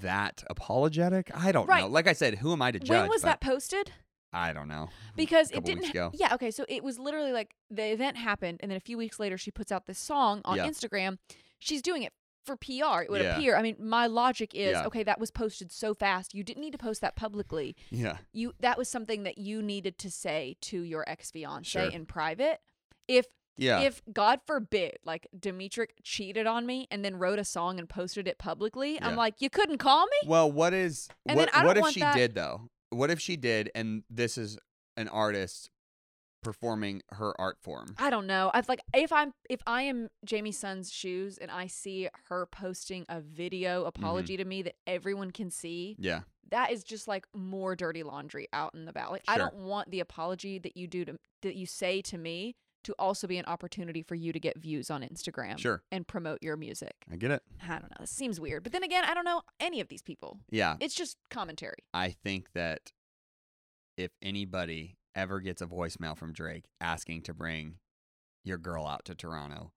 that apologetic. I don't Right. know. Like I said, who am I to judge? when was that posted? I don't know. Because it didn't. Yeah. Okay. So it was literally like the event happened, and then a few weeks later, she puts out this song on Yeah. Instagram. She's doing it for PR. It would Yeah. appear. I mean, my logic is Yeah. okay. That was posted so fast. You didn't need to post that publicly. Yeah. You that was something that you needed to say to your ex fiance Sure. in private. If Yeah. if God forbid, like Dimitri cheated on me and then wrote a song and posted it publicly, Yeah. I'm like, you couldn't call me. Well, what is And then what? What if she that- did though? What if she did, and this is an artist performing her art form? I don't know. I've like if I'm if I am Jamie Sun's shoes and I see her posting a video Mm-hmm. apology to me that everyone can see, Yeah. that is just like more dirty laundry out and about. Like I don't want the apology that you do to that you say to me to also be an opportunity for you to get views on Instagram Sure. and promote your music. I get it. I don't know. It seems weird. But then again, I don't know any of these people. Yeah. It's just commentary. I think that if anybody ever gets a voicemail from Drake asking to bring your girl out to Toronto,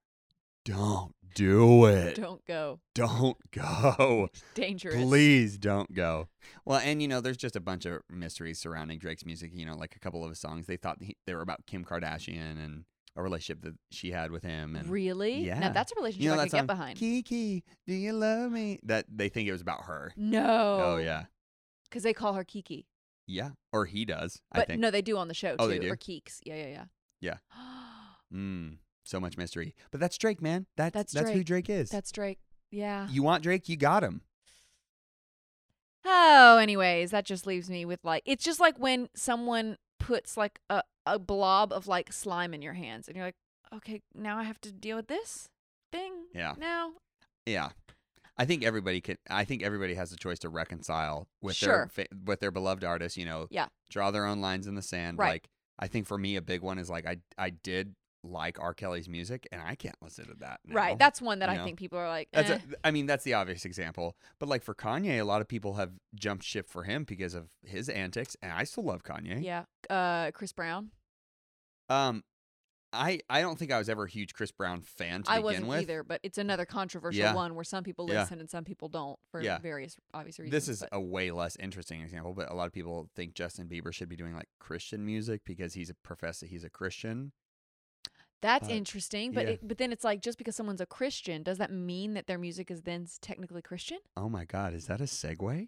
don't do it. Don't go. Don't go. Dangerous. Please don't go. Well, and you know, there's just a bunch of mysteries surrounding Drake's music. You know, like a couple of his songs, they thought he, they were about Kim Kardashian and a relationship that she had with him. And Really? Yeah. Now that's a relationship you know I could song, get behind. Kiki, do you love me? That they think it was about her. no. Oh yeah, Because they call her Kiki. yeah, or he does. I But think. no, they do on the show too. Oh, they do? Or Keeks. Yeah, yeah, yeah. Yeah. Mm, so much mystery, but that's Drake, man. That's That's that's, who Drake. Drake is. That's Drake. Yeah. you want Drake, you got him. Oh, anyways, that just leaves me with like it's just like when someone puts like a, a blob of like slime in your hands and you're like, okay, now I have to deal with this thing. Yeah. Now. Yeah. I think everybody can. I think everybody has a choice to reconcile with Sure. their with their beloved artist. You know, Yeah. draw their own lines in the sand. Right. Like I think for me, a big one is like I I did like R. Kelly's music, and I can't listen to that. now. Right. That's one that I know. think people are like, That's eh. a, I mean, that's the obvious example. But like for Kanye, a lot of people have jumped ship for him because of his antics, and I still love Kanye. yeah. Uh, Chris Brown. Um, I I don't think I was ever a huge Chris Brown fan to I begin wasn't with. either, but it's another controversial Yeah. one where some people Yeah. listen and some people don't for Yeah. various obvious reasons. This is but- a way less interesting example, but a lot of people think Justin Bieber should be doing like Christian music because he's a professor. He's a Christian. That's but- interesting, but yeah. it, but then it's like just because someone's a Christian, does that mean that their music is then technically Christian? Oh my God, is that a segue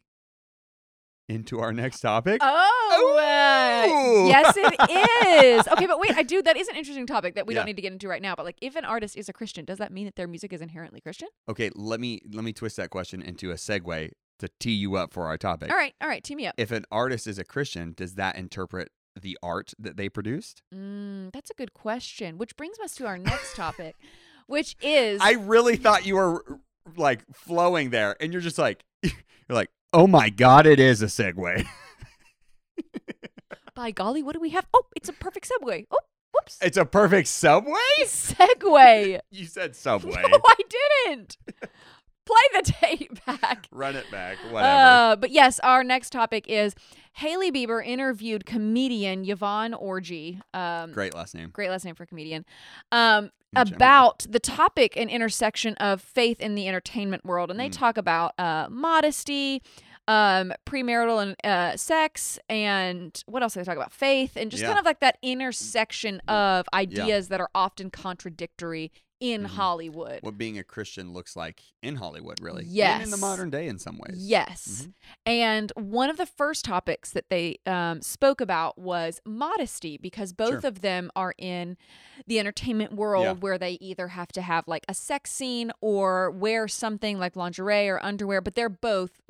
into our next topic? Oh, uh, yes, it is. Okay, but wait, I do. That is an interesting topic that we Yeah. don't need to get into right now. But like, if an artist is a Christian, does that mean that their music is inherently Christian? Okay, let me let me twist that question into a segue to tee you up for our topic. All right, all right, team me up. If an artist is a Christian, does that interpret the art that they produced? Mm, that's a good question. Which brings us to our next topic, which is I really thought you were like flowing there, and you're just like you're like, oh my God, it is a segue. by golly, what do we have? Oh, it's a perfect segue. Oh, whoops, It's a perfect subway. Segway. You said subway. No, I didn't. Play the tape back. Run it back. Whatever. Uh, but yes, our next topic is Hailey Bieber interviewed comedian Yvonne Orji. Um, Great last name. great last name for a comedian. Um, about the topic and intersection of faith in the entertainment world, and they Mm. talk about uh, modesty. Um, premarital and uh, sex, and what else do they talk about? Faith, and just Yeah. kind of like that intersection of ideas that are often contradictory in Mhm. Hollywood. What being a Christian looks like in Hollywood, really. Yes. And in the modern day, in some ways. Yes. Mhm. And one of the first topics that they um, spoke about was modesty because both Sure. of them are in the entertainment world Yeah. where they either have to have like a sex scene or wear something like lingerie or underwear, but they're both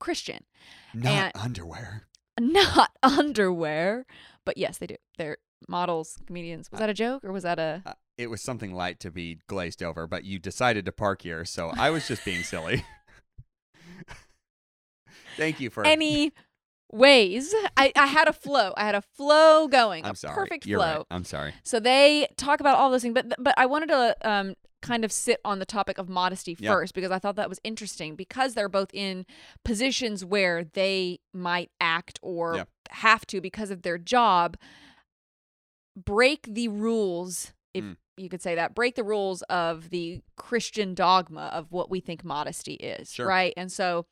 Christian. Not And- underwear. Not underwear, but yes, they do. They're models, comedians. Was that a joke or was that a. Uh, it was something light to be glazed over, but you decided to park here, so I was just being silly. Thank you for Any ways? I, I had a flow. I had a flow going. I'm a sorry. perfect You're flow. right. I'm sorry. So they talk about all those things, but but I wanted to um kind of sit on the topic of modesty Yeah. first because I thought that was interesting because they're both in positions where they might act or Yeah. have to because of their job break the rules if Mm. you could say that break the rules of the Christian dogma of what we think modesty is Sure. right and so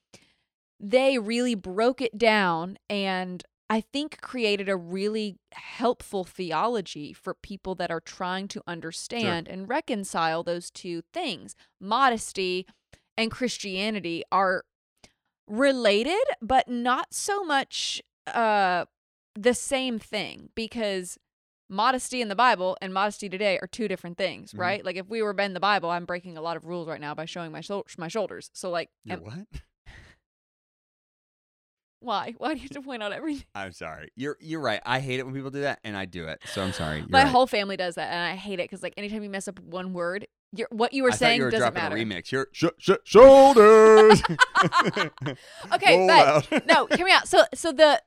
they really broke it down and I think created a really helpful theology for people that are trying to understand and reconcile those two things. Modesty and Christianity are related, but not so much uh, the same thing because modesty in the Bible and modesty today are two different things, Mhm. right? Like if we were in the Bible, I'm breaking a lot of rules right now by showing my my shoulders. So like, am- what? why? Why do you have to point out everything? I'm sorry. You're you're right. I hate it when people do that, and I do it. So I'm sorry. You're My right. whole family does that, and I hate it because like anytime you mess up one word, you're, what you were I saying you were doesn't matter. a remix. You're sh- sh- shoulders. Okay, Roll but out. no, hear me out. So, so the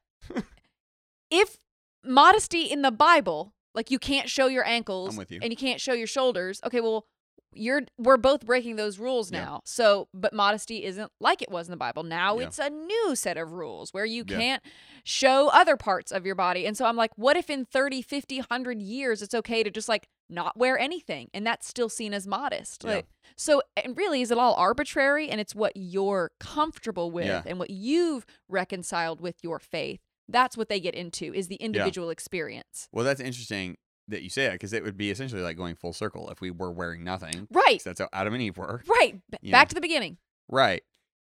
if modesty in the Bible, like you can't show your ankles, I'm with you. and you can't show your shoulders. Okay, well, you're we're both breaking those rules Yeah. now. So, but modesty isn't like it was in the Bible. Now Yeah. it's a new set of rules where you Yeah. can't show other parts of your body. And so I'm like, what if in 30, 50, 100 years it's okay to just like not wear anything and that's still seen as modest? Yeah. Like so and really is it all arbitrary and it's what you're comfortable with Yeah. and what you've reconciled with your faith. That's what they get into is the individual experience. Well, that's interesting that you say that because it would be essentially like going full circle if we were wearing nothing. Right. that's how Adam and Eve were. Right. B- Back know. to the beginning. Right.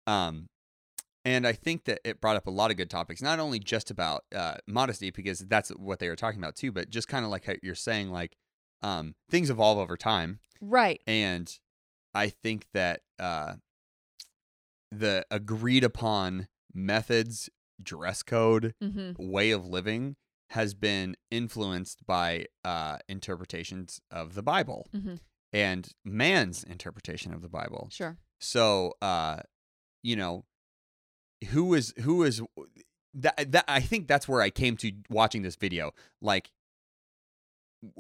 Um, and I think that it brought up a lot of good topics, not only just about uh, modesty, because that's what they were talking about too, but just kind of like how you're saying, like um, things evolve over time. Right. And I think that uh, the agreed upon methods, dress code, Mhm. way of living has been influenced by uh, interpretations of the Bible Mhm. and man's interpretation of the Bible. Sure. So, uh, you know, who is who is that? That I think that's where I came to watching this video. Like,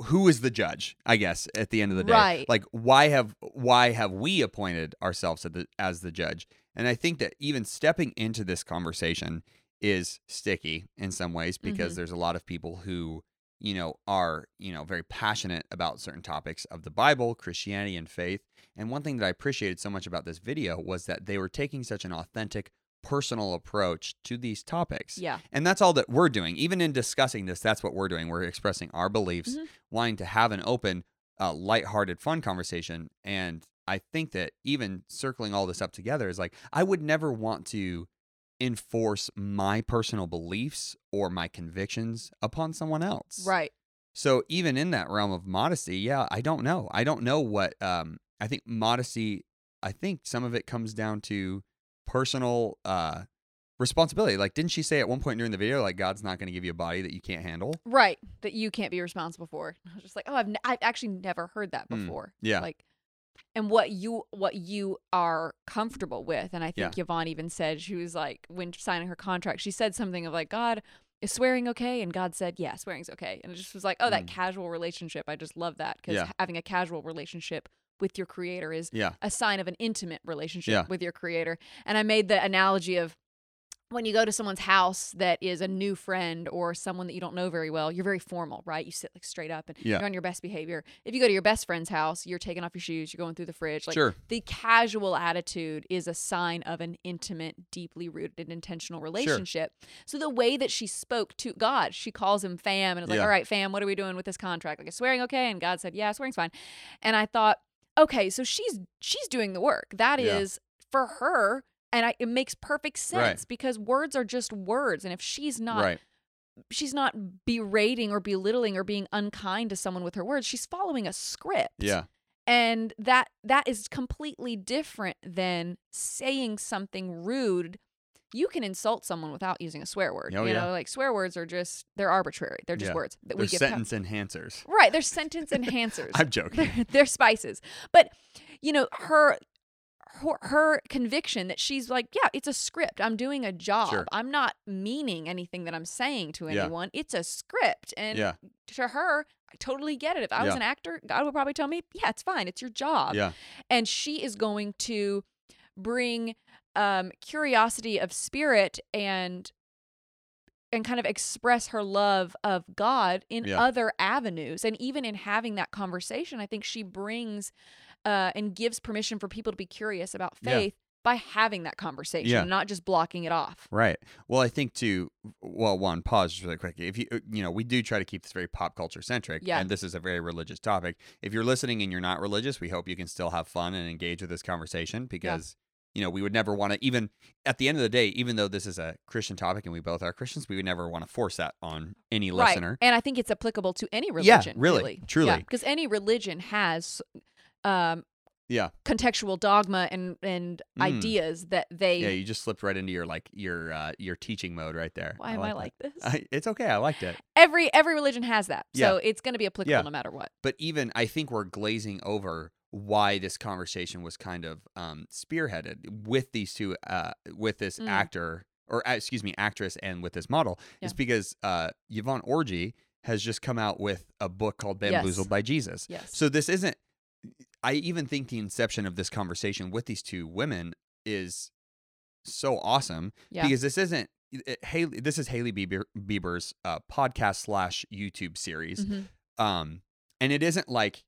who is the judge? I guess at the end of the day, Right. like why have why have we appointed ourselves as the, as the judge? And I think that even stepping into this conversation is sticky in some ways because Mhm. there's a lot of people who you know are you know very passionate about certain topics of the Bible, Christianity, and faith. And one thing that I appreciated so much about this video was that they were taking such an authentic, personal approach to these topics. Yeah. And that's all that we're doing. Even in discussing this, that's what we're doing. We're expressing our beliefs, Mhm. wanting to have an open, uh, lighthearted, fun conversation. And I think that even circling all this up together is like, I would never want to enforce my personal beliefs or my convictions upon someone else. Right. So even in that realm of modesty, yeah, I don't know. I don't know what um I think modesty I think some of it comes down to personal uh responsibility. Like didn't she say at one point during the video like God's not going to give you a body that you can't handle? Right. That you can't be responsible for. I was just like, oh, I've, n- I've actually never heard that Mm, before. yeah. Like, and what you what you are comfortable with, and I think Yvonne even said she was like when signing her contract, she said something of like, God, is swearing okay? And God said, yeah, swearing's okay. And it just was like, oh, that Mm. casual relationship. I just love that because Yeah. having a casual relationship with your creator is Yeah. a sign of an intimate relationship Yeah. with your creator. And I made the analogy of when you go to someone's house that is a new friend or someone that you don't know very well, you're very formal, right? You sit like straight up and Yeah. you're on your best behavior. If you go to your best friend's house, you're taking off your shoes, you're going through the fridge. Like sure. the casual attitude is a sign of an intimate, deeply rooted, intentional relationship. Sure. So the way that she spoke to God, she calls him fam and is like, Yeah. All right, fam, what are we doing with this contract? Like is swearing okay? And God said, Yeah, swearing's fine. And I thought, okay, so she's she's doing the work. That Yeah. is for her. And I, it makes perfect Right. sense because words are just words. And if she's not right. she's not berating or belittling or being unkind to someone with her words, she's following a script Yeah. and that that is completely different than saying something rude you can insult someone without using a swear word Oh, you yeah. know like swear words are just they're arbitrary they're just Yeah. words that They're we give sentence enhancers. right they're sentence enhancers I'm joking. they're, they're spices but you know her her, her conviction that she's like yeah it's a script i'm doing a job Sure. i'm not meaning anything that i'm saying to Yeah. anyone it's a script and Yeah. to her I totally get it. If I was Yeah. an actor, God would probably tell me, yeah, it's fine. It's your job. Yeah. And she is going to bring um, curiosity of spirit and and kind of express her love of God in Yeah. other avenues. And even in having that conversation, I think she brings uh, and gives permission for people to be curious about Yeah. faith by having that conversation, Yeah. not just blocking it off. Right. Well, I think too. Well, one pause just really quick. If you, uh, you know, we do try to keep this very pop culture centric, Yeah. and this is a very religious topic. If you're listening and you're not religious, we hope you can still have fun and engage with this conversation because. You know, we would never want to even at the end of the day, even though this is a Christian topic and we both are Christians, we would never want to force that on any listener. Right. And I think it's applicable to any Yeah, religion. really, truly. Because any religion has um, Yeah. contextual dogma and, and Mm. ideas that they. Yeah, you just slipped right into your like your uh, your teaching mode right there. why am I that. like this? I, it's okay. I liked it. every every religion has that. Yeah. So it's going to be applicable Yeah. no matter what. but even I think we're glazing over why this conversation was kind of um, spearheaded with these two, uh, with this Mm. actor or uh, excuse me, actress, and with this model, is because uh, Yvonne Orji has just come out with a book called Yes. Bamboozled by Jesus. Yes. So this isn't. I even think the inception of this conversation with these two women is so awesome Yeah. because this isn't. It, Hailey, this is Hailey Bieber, Bieber's uh, podcast slash YouTube series Mhm. um and it isn't like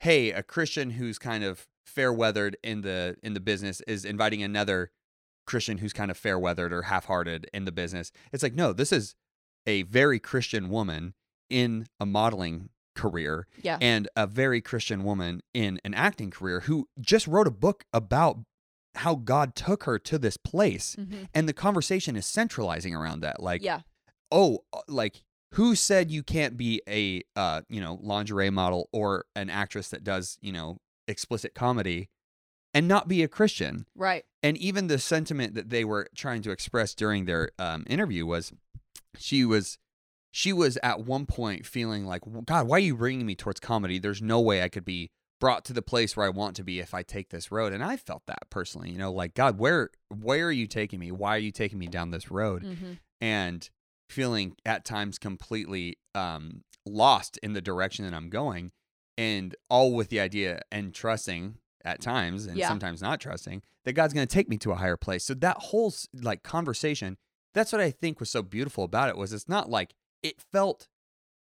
hey a christian who's kind of fair weathered in the in the business is inviting another christian who's kind of fair weathered or half hearted in the business it's like no this is a very christian woman in a modeling career Yeah. and a very christian woman in an acting career who just wrote a book about how god took her to this place Mhm. and the conversation is centralizing around that like yeah. oh, uh, like who said you can't be a uh, you know, lingerie model or an actress that does, you know, explicit comedy and not be a Christian? Right. And even the sentiment that they were trying to express during their um, interview was she was she was at one point feeling like, God, why are you bringing me towards comedy? There's no way I could be brought to the place where I want to be if I take this road. And I felt that personally, you know, like God, where where are you taking me? Why are you taking me down this road? hmm and feeling at times completely um, lost in the direction that I'm going, and all with the idea and trusting at times and Yeah. sometimes not trusting that God's going to take me to a higher place. So that whole like conversation, that's what I think was so beautiful about it was it's not like it felt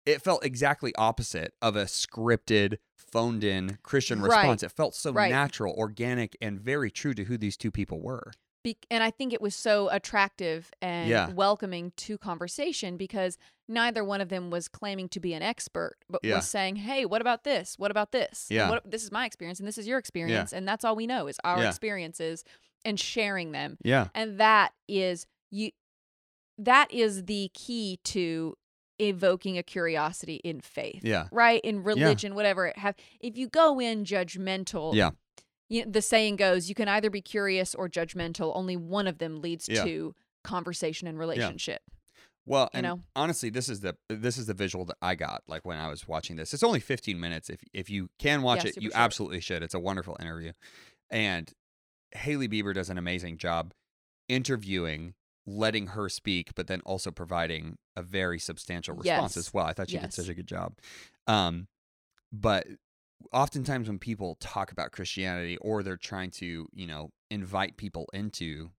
it felt exactly opposite of a scripted phoned in Christian Right. response. It felt so Right. natural, organic and very true to who these two people were. Be- and I think it was so attractive and Yeah. welcoming to conversation because neither one of them was claiming to be an expert, but Yeah. was saying, "Hey, what about this? What about this? Yeah. what, this is my experience, and this is your experience, and that's all we know is our Yeah. experiences and sharing them." Yeah. And that is you. That is the key to evoking a curiosity in faith, Yeah. right? In religion, whatever it have. If you go in judgmental, Yeah. you, the saying goes, you can either be curious or judgmental. Only one of them leads Yeah. to conversation and relationship. Well, you and know? honestly, this is the this is the visual that I got like when I was watching this. It's only 15 minutes. If if you can watch Yeah, it, you short. absolutely should. It's a wonderful interview, and Hailey Bieber does an amazing job interviewing, letting her speak, but then also providing a very substantial response Yes. as well. I thought she did such a good job. Um, but oftentimes when people talk about Christianity or they're trying to, you know, invite people into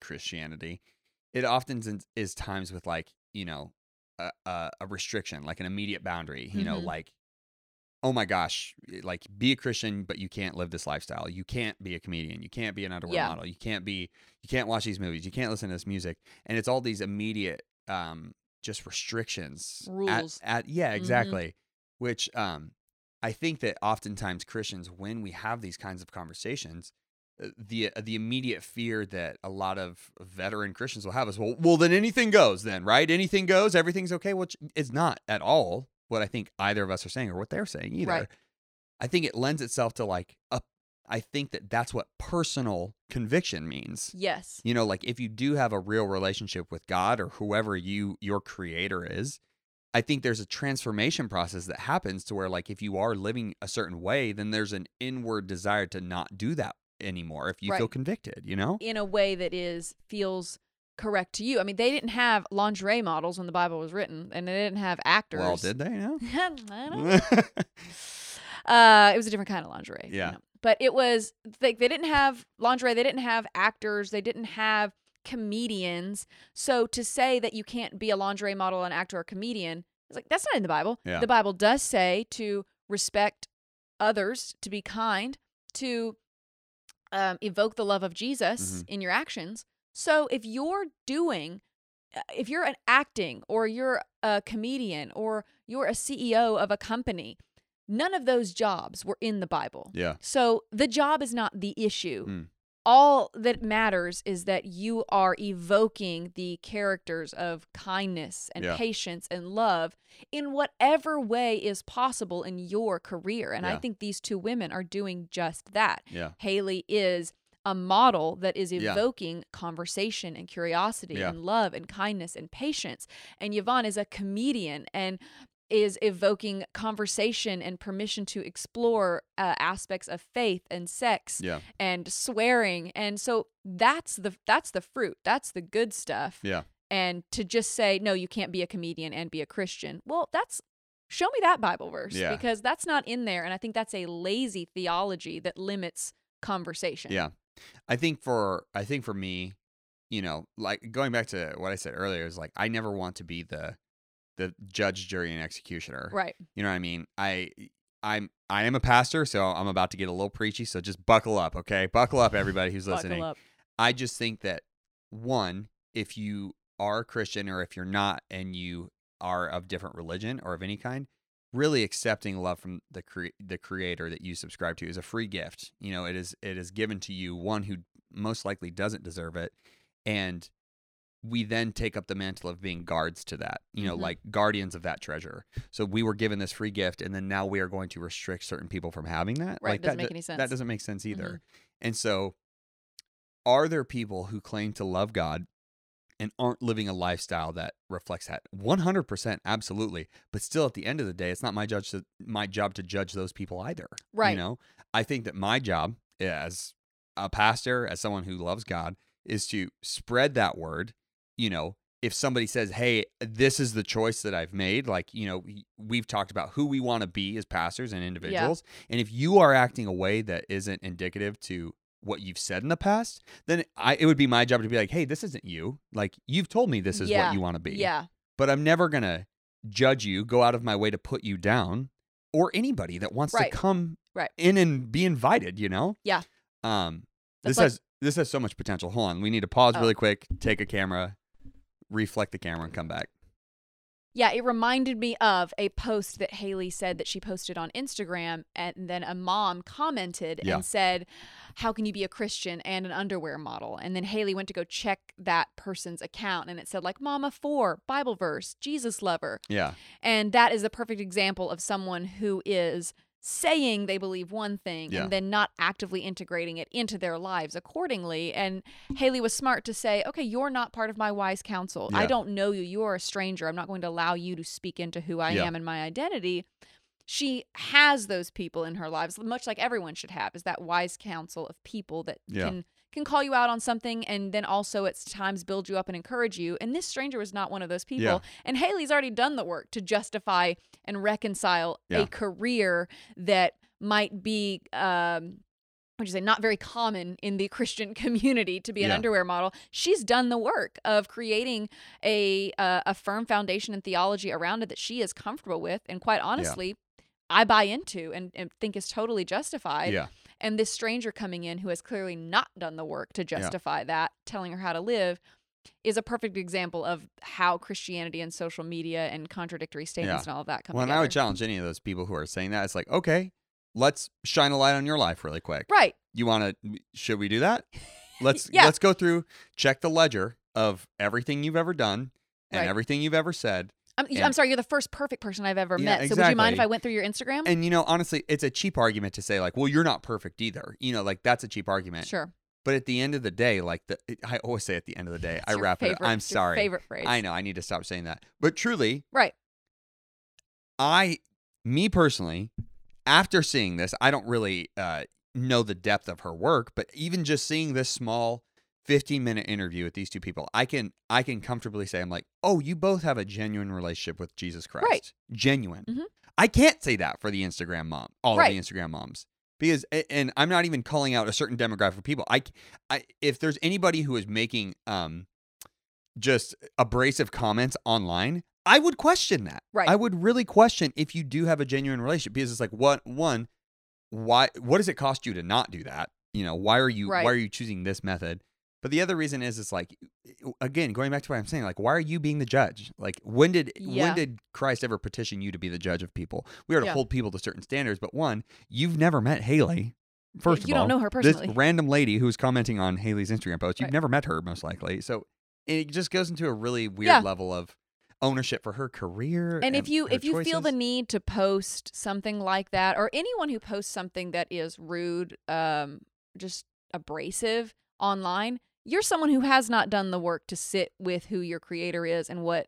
Christianity, it often is- times with like, you know, a, a, a restriction, like an immediate boundary, you know, Mhm. like, oh my gosh, like be a Christian, but you can't live this lifestyle. You can't be a comedian. You can't be an underwear Yeah. model. You can't be, you can't watch these movies. You can't listen to this music. And it's all these immediate, um, just restrictions. at- Rules. At, yeah, Mhm. exactly. Which, um, I think that oftentimes Christians, when we have these kinds of conversations, uh, the the immediate fear that a lot of veteran Christians will have is, well, well, then anything goes, then right? Anything goes, everything's okay. Which is not at all what I think either of us are saying or what they're saying either. Right. I think it lends itself to like a. I think that that's what personal conviction means. Yes. You know, like if you do have a real relationship with God or whoever you your creator is, I think there's a transformation process that happens to where like if you are living a certain way, then there's an inward desire to not do that anymore if you feel convicted, you know? In a way that is feels correct to you. I mean, they didn't have lingerie models when the Bible was written, and they didn't have actors. Well, did they? No. I don't know. uh, it was a different kind of lingerie. you Yeah. know. But it was like they didn't have lingerie, they didn't have actors, they didn't have comedians. So to say that you can't be a lingerie model, an actor, or comedian, it's like that's not in the Bible. Yeah. The Bible does say to respect others, to be kind, to um, evoke the love of Jesus Mhm. in your actions. So if you're doing, uh, if you're an acting or you're a comedian or you're a CEO of a company, none of those jobs were in the Bible. yeah. So the job is not the issue. Mm. All that matters is that you are evoking the characters of kindness and Yeah. patience and love in whatever way is possible in your career. And I think these two women are doing just that. Yeah. Hailey is a model that is Yeah. evoking conversation and curiosity Yeah. and love and kindness and patience. And Yvonne is a comedian and is evoking conversation and permission to explore uh, aspects of faith and sex Yeah. and swearing. And so that's the that's the fruit. That's the good stuff. Yeah. And to just say no, you can't be a comedian and be a Christian. Well, that's show me that Bible verse Yeah. because that's not in there and I think that's a lazy theology that limits conversation. Yeah. I think for I think for me, you know, like going back to what I said earlier is like I never want to be the the judge, jury, and executioner. Right. You know what I mean? I I'm I am a pastor, so I'm about to get a little preachy. So just buckle up, okay? Buckle up, everybody who's listening. Buckle up. I just think that one, if you are a Christian or if you're not and you are of different religion or of any kind, really accepting love from the cre- the creator that you subscribe to is a free gift. You know, it is it is given to you one who most likely doesn't deserve it and we then take up the mantle of being guards to that, you know, Mhm. like guardians of that treasure. So we were given this free gift, and then now we are going to restrict certain people from having that. Right, Like doesn't that, make any sense. That doesn't make sense either. Mhm. And so, are there people who claim to love God and aren't living a lifestyle that reflects that? One hundred percent, absolutely. But still, at the end of the day, it's not my judge to, my job to judge those people either. Right. You know, I think that my job as a pastor, as someone who loves God, is to spread that word. You know, if somebody says, "Hey, this is the choice that I've made," like you know, we- we've talked about who we want to be as pastors and individuals, and if you are acting a way that isn't indicative to what you've said in the past, then I it would be my job to be like, "Hey, this isn't you. Like you've told me this is Yeah. what you want to be." Yeah. But I'm never gonna judge you, go out of my way to put you down, or anybody that wants Right. to come Right. in and be invited. You know. Yeah. Um. That's this like- has this has so much potential. Hold on, we need to pause Oh. really quick, take a camera, reflect the camera, and come back. Yeah, it reminded me of a post that Hailey said that she posted on Instagram, and then a mom commented Yeah. and said, How can you be a Christian and an underwear model? And then Hailey went to go check that person's account, and it said, like, Mama 4, Bible verse, Jesus lover. Yeah. And that is a perfect example of someone who is saying they believe one thing Yeah. and then not actively integrating it into their lives accordingly. And Hailey was smart to say, okay, you're not part of my wise counsel. I don't know you. You are a stranger. I'm not going to allow you to speak into who I Yeah. am and my identity. She has those people in her lives, much like everyone should have, is that wise counsel of people that Yeah. can can call you out on something and then also at times build you up and encourage you. And this stranger was not one of those people. Yeah. And Hailey's already done the work to justify and reconcile Yeah. a career that might be um would you say not very common in the Christian community to be an Yeah. underwear model. She's done the work of creating a uh, a firm foundation and theology around it that she is comfortable with, and quite honestly, I buy into and, and think is totally justified. Yeah. And this stranger coming in who has clearly not done the work to justify that, telling her how to live, is a perfect example of how Christianity and social media and contradictory statements and all of that come Well, and together. I would challenge any of those people who are saying that. It's like, okay, let's shine a light on your life really quick. right. You want to? Should we do that? Let's Yeah. let's go through, check the ledger of everything you've ever done and Right. everything you've ever said. I'm, And- I'm sorry, you're the first perfect person I've ever Yeah, met. So would you mind if. I went through your Instagram? And you know, honestly, it's a cheap argument to say like, well, you're not perfect either. You know, like that's a cheap argument. sure. But at the end of the day, like the I always say at the end of the day, It's I wrap it. Up. I'm sorry. Favorite phrase. I know I need to stop saying that. But truly, Right. I, me personally, after seeing this, I don't really uh, know the depth of her work, but even just seeing this small 15 minute interview with these two people, I can I can comfortably say I'm like, "Oh, you both have a genuine relationship with Jesus Christ." Right. Genuine. Mhm. I can't say that for the Instagram mom, all Right. of the Instagram moms. Because and I'm not even calling out a certain demographic of people. i, I if there's anybody who is making um just abrasive comments online, I would question that. Right. I would really question if you do have a genuine relationship because it's like what one why what does it cost you to not do that? You know, why are you Right. why are you choosing this method? But the other reason is it's like again, going back to what I'm saying, like why are you being the judge? Like when did Yeah. when did Christ ever petition you to be the judge of people? We are to Yeah. hold people to certain standards, but one, you've never met Hailey. First you of all, don't know her personally. this random lady who's commenting on Hailey's Instagram post, you've Right. never met her most likely. So it just goes into a really weird Yeah. level of ownership for her career. and if you if you feel the need to post something like that or anyone who posts something that is rude um just abrasive online you're someone who has not done the work to sit with who your creator is and what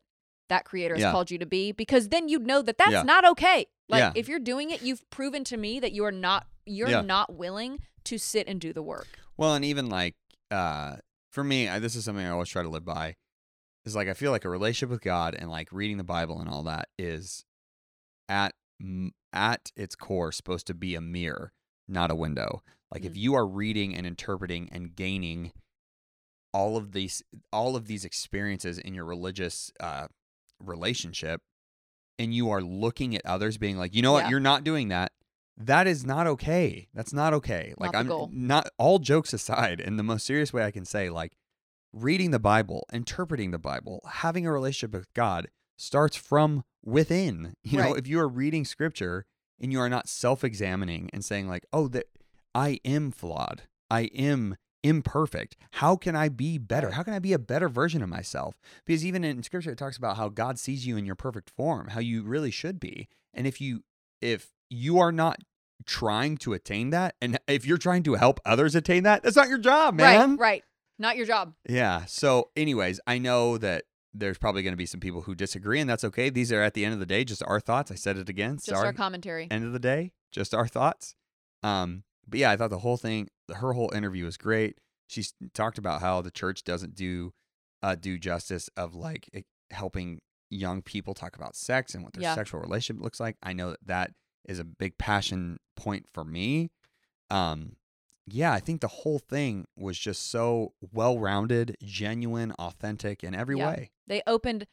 that creator has Yeah. called you to be because then you'd know that that's Yeah. not okay like Yeah. if you're doing it you've proven to me that you are not you're not willing to sit and do the work Well, and even like uh for me, I, this is something I always try to live by. Is like I feel like a relationship with God and like reading the Bible and all that is at at its core supposed to be a mirror, not a window. Like if Mhm. you are reading and interpreting and gaining all of these all of these experiences in your religious uh relationship and you are looking at others being like, "You know what? Yeah. You're not doing that." That is not okay. That's not okay. Like I'm goal. not all jokes aside, in the most serious way I can say, like reading the Bible, interpreting the Bible, having a relationship with God starts from within. You know, if you are reading scripture and you are not self-examining and saying like, "Oh, that I am flawed. I am imperfect. How can I be better? How can I be a better version of myself?" Because even in scripture it talks about how God sees you in your perfect form, how you really should be. And if you if you are not trying to attain that and if you're trying to help others attain that, that's not your job, man. right right not your job Yeah. So, anyways, I know that there's probably going to be some people who disagree, and that's okay. These are at the end of the day just our thoughts. I said it again. just Sorry. our commentary end of the day, just our thoughts. Um, but yeah, I thought the whole thing, her whole interview was great. She talked about how the church doesn't do uh, do justice of like helping young people talk about sex and what their Yeah. sexual relationship looks like. I know that that is a big passion point for me. Um, yeah, I think the whole thing was just so well rounded, genuine, authentic in every Yeah. way. they opened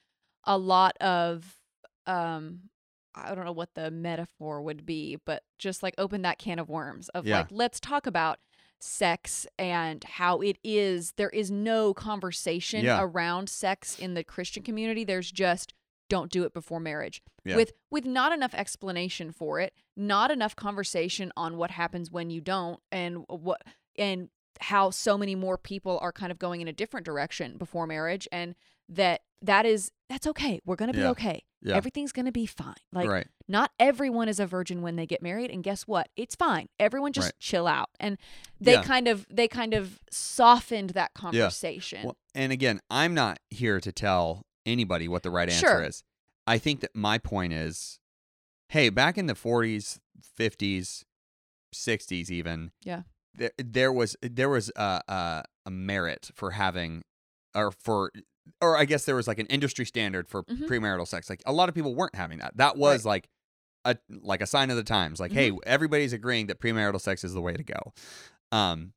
a lot of um I don't know what the metaphor would be, but just like open that can of worms of Yeah. like let's talk about sex and how it is there is no conversation Yeah. around sex in the Christian community. There's just don't do it before marriage. Yeah. With with not enough explanation for it, not enough conversation on what happens when you don't and what and how so many more people are kind of going in a different direction before marriage and that that is that's okay. We're going to be Yeah. okay. Yeah. Everything's going to be fine. Like right. not everyone is a virgin when they get married and guess what? It's fine. Everyone just Right. chill out. And they Yeah. kind of they kind of softened that conversation. Well, and again, I'm not here to tell anybody what the right answer Sure. is. I think that my point is hey, back in the 40s, 50s, 60s even, Yeah. there, there was there was a, a a merit for having or for or I guess there was like an industry standard for Mhm. premarital sex. Like a lot of people weren't having that. That was like a like a sign of the times. Like, hey, Mm-hmm. everybody's agreeing that premarital sex is the way to go. Um,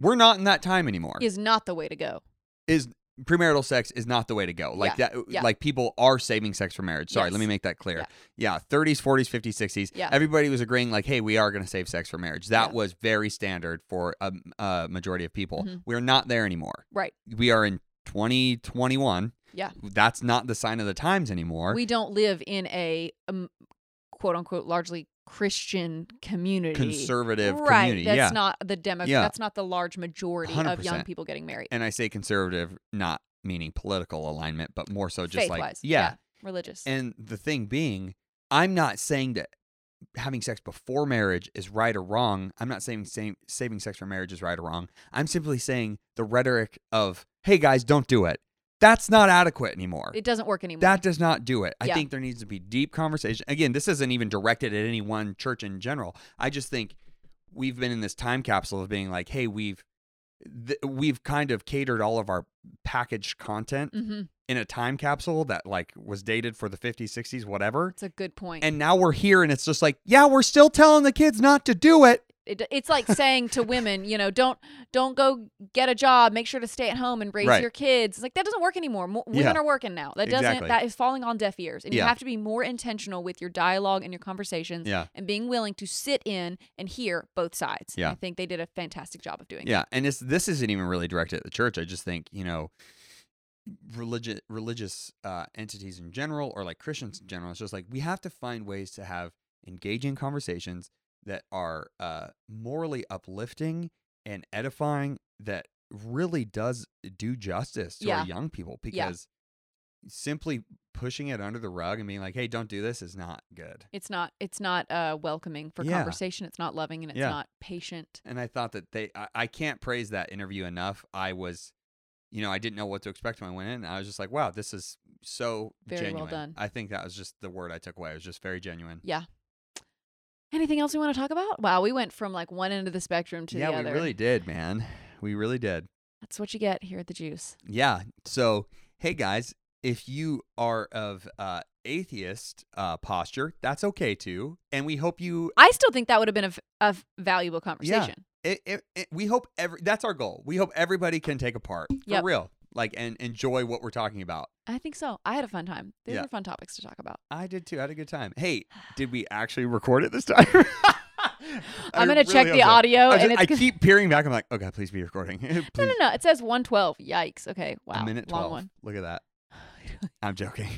we're not in that time anymore is not the way to go. is premarital sex is not the way to go. Like Yeah, that yeah. like people are saving sex for marriage. Sorry, let me make that clear. Yeah. Yeah, 30s, 40s, 50s, 60s. Yeah. Everybody was agreeing like, "Hey, we are going to save sex for marriage." That was very standard for a, a majority of people. Mhm. We're not there anymore. Right. We are in 2021. Yeah. That's not the sign of the times anymore. We don't live in a um, quote unquote largely Christian community. Conservative right. community. That's yeah. not the demo Yeah. that's not the large majority of young people getting married. and I say conservative not meaning political alignment, but more so just Faith like wise. yeah, Religious. And the thing being, I'm not saying that having sex before marriage is right or wrong. I'm not saying sa- saving sex for marriage is right or wrong. I'm simply saying the rhetoric of, hey guys, don't do it. That's not adequate anymore. it doesn't work anymore. That does not do it. I Yeah. think there needs to be deep conversation. Again, this isn't even directed at any one church in general. I just think we've been in this time capsule of being like, hey, we've th- we've kind of catered all of our packaged content hmm in a time capsule that like was dated for the 50s, 60s, whatever. It's a good point. And now we're here and it's just like, yeah, we're still telling the kids not to do it. it, it's like saying to women, you know, don't don't go get a job. Make sure to stay at home and raise Right. your kids. It's like that doesn't work anymore. Mo- women Yeah. are working now. That doesn't. Exactly. That is falling on deaf ears, and you have to be more intentional with your dialogue and your conversations, Yeah. and being willing to sit in and hear both sides. And Yeah. I think they did a fantastic job of doing. Yeah, and it's this isn't even really directed at the church. I just think you know, religious religious uh, entities in general, or like Christians in general. It's just like we have to find ways to have engaging conversations that are uh, morally uplifting and edifying. That really does do justice to Yeah. our young people Yeah. because simply pushing it under the rug and being like, "Hey, don't do this," is not good. It's not. It's not uh, welcoming for Yeah. conversation. It's not loving, and it's Yeah. not patient. and I thought that they I, I can't praise that interview enough. I was you know, I didn't know what to expect when I went in. I was just like, wow, this is so Very well genuine. done. I think that was just the word I took away. It was just very genuine. Yeah. Anything else we want to talk about? Wow, we went from like one end of the spectrum to yeah, the other. Yeah, we really did, man. We really did. That's what you get here at the Juice. Yeah. So, hey guys, if you are of uh atheist uh posture, that's okay too. And we hope you I still think that would have been a, v- a valuable conversation. It, it, it, we hope every that's our goal. We hope everybody can take a part for Yep. real. Like and enjoy what we're talking about. I think so. I had a fun time. These Yeah. were fun topics to talk about. I did too. I had a good time. Hey, did we actually record it this time? I'm gonna check the audio, I, and just- it's I keep peering back. I'm like, okay, please be recording. no, no, Please. no. It says 112. Yikes. Okay. Wow. A minute Long twelve. one. Look at that. I'm joking.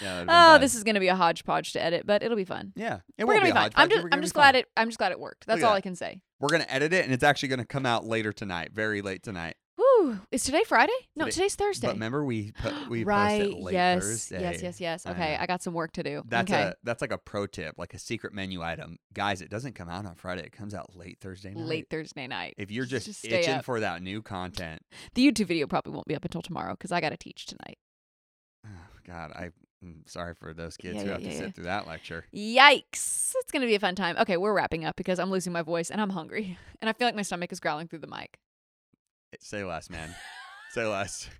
Yeah. Oh, this is gonna be a hodgepodge to edit, but it'll be fun. Yeah, it we're won't gonna be, fine. I'm just, I'm just glad fun. it. I'm just glad it worked. That's Look all. I can say. We're gonna edit it, and it's actually gonna come out later tonight, very late tonight. Woo! Is today Friday? No, Today- today's Thursday. But remember, we put we right. posted late yes. Thursday. Yes. Yes. Yes. I Okay. know. I, got some work to do. That's okay. a that's like a pro tip, like a secret menu item, guys. It doesn't come out on Friday; it comes out late Thursday night. Late Thursday night. If you're just, Just stay itching up. for that new content, The YouTube video probably won't be up until tomorrow because I got to teach tonight. oh, God, I, I'm sorry for those kids Yeah, who yeah, have to yeah, sit through that lecture. Yikes! It's gonna be a fun time. Okay, we're wrapping up because I'm losing my voice and I'm hungry, and I feel like my stomach is growling through the mic. Eh, say less, man. Say less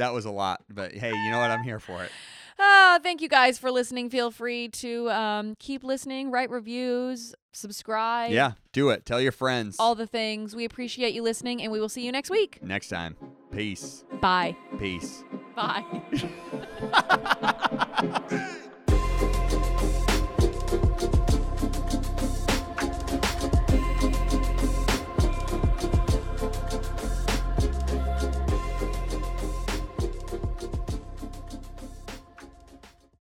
that was a lot, but hey, you know what? I'm here for it. Oh, thank you guys for listening. Feel free to um, keep listening, write reviews, subscribe. Yeah, do it. Tell your friends. All the things. We appreciate you listening, and we will see you next week. Next time. Peace. Bye. Peace. Bye.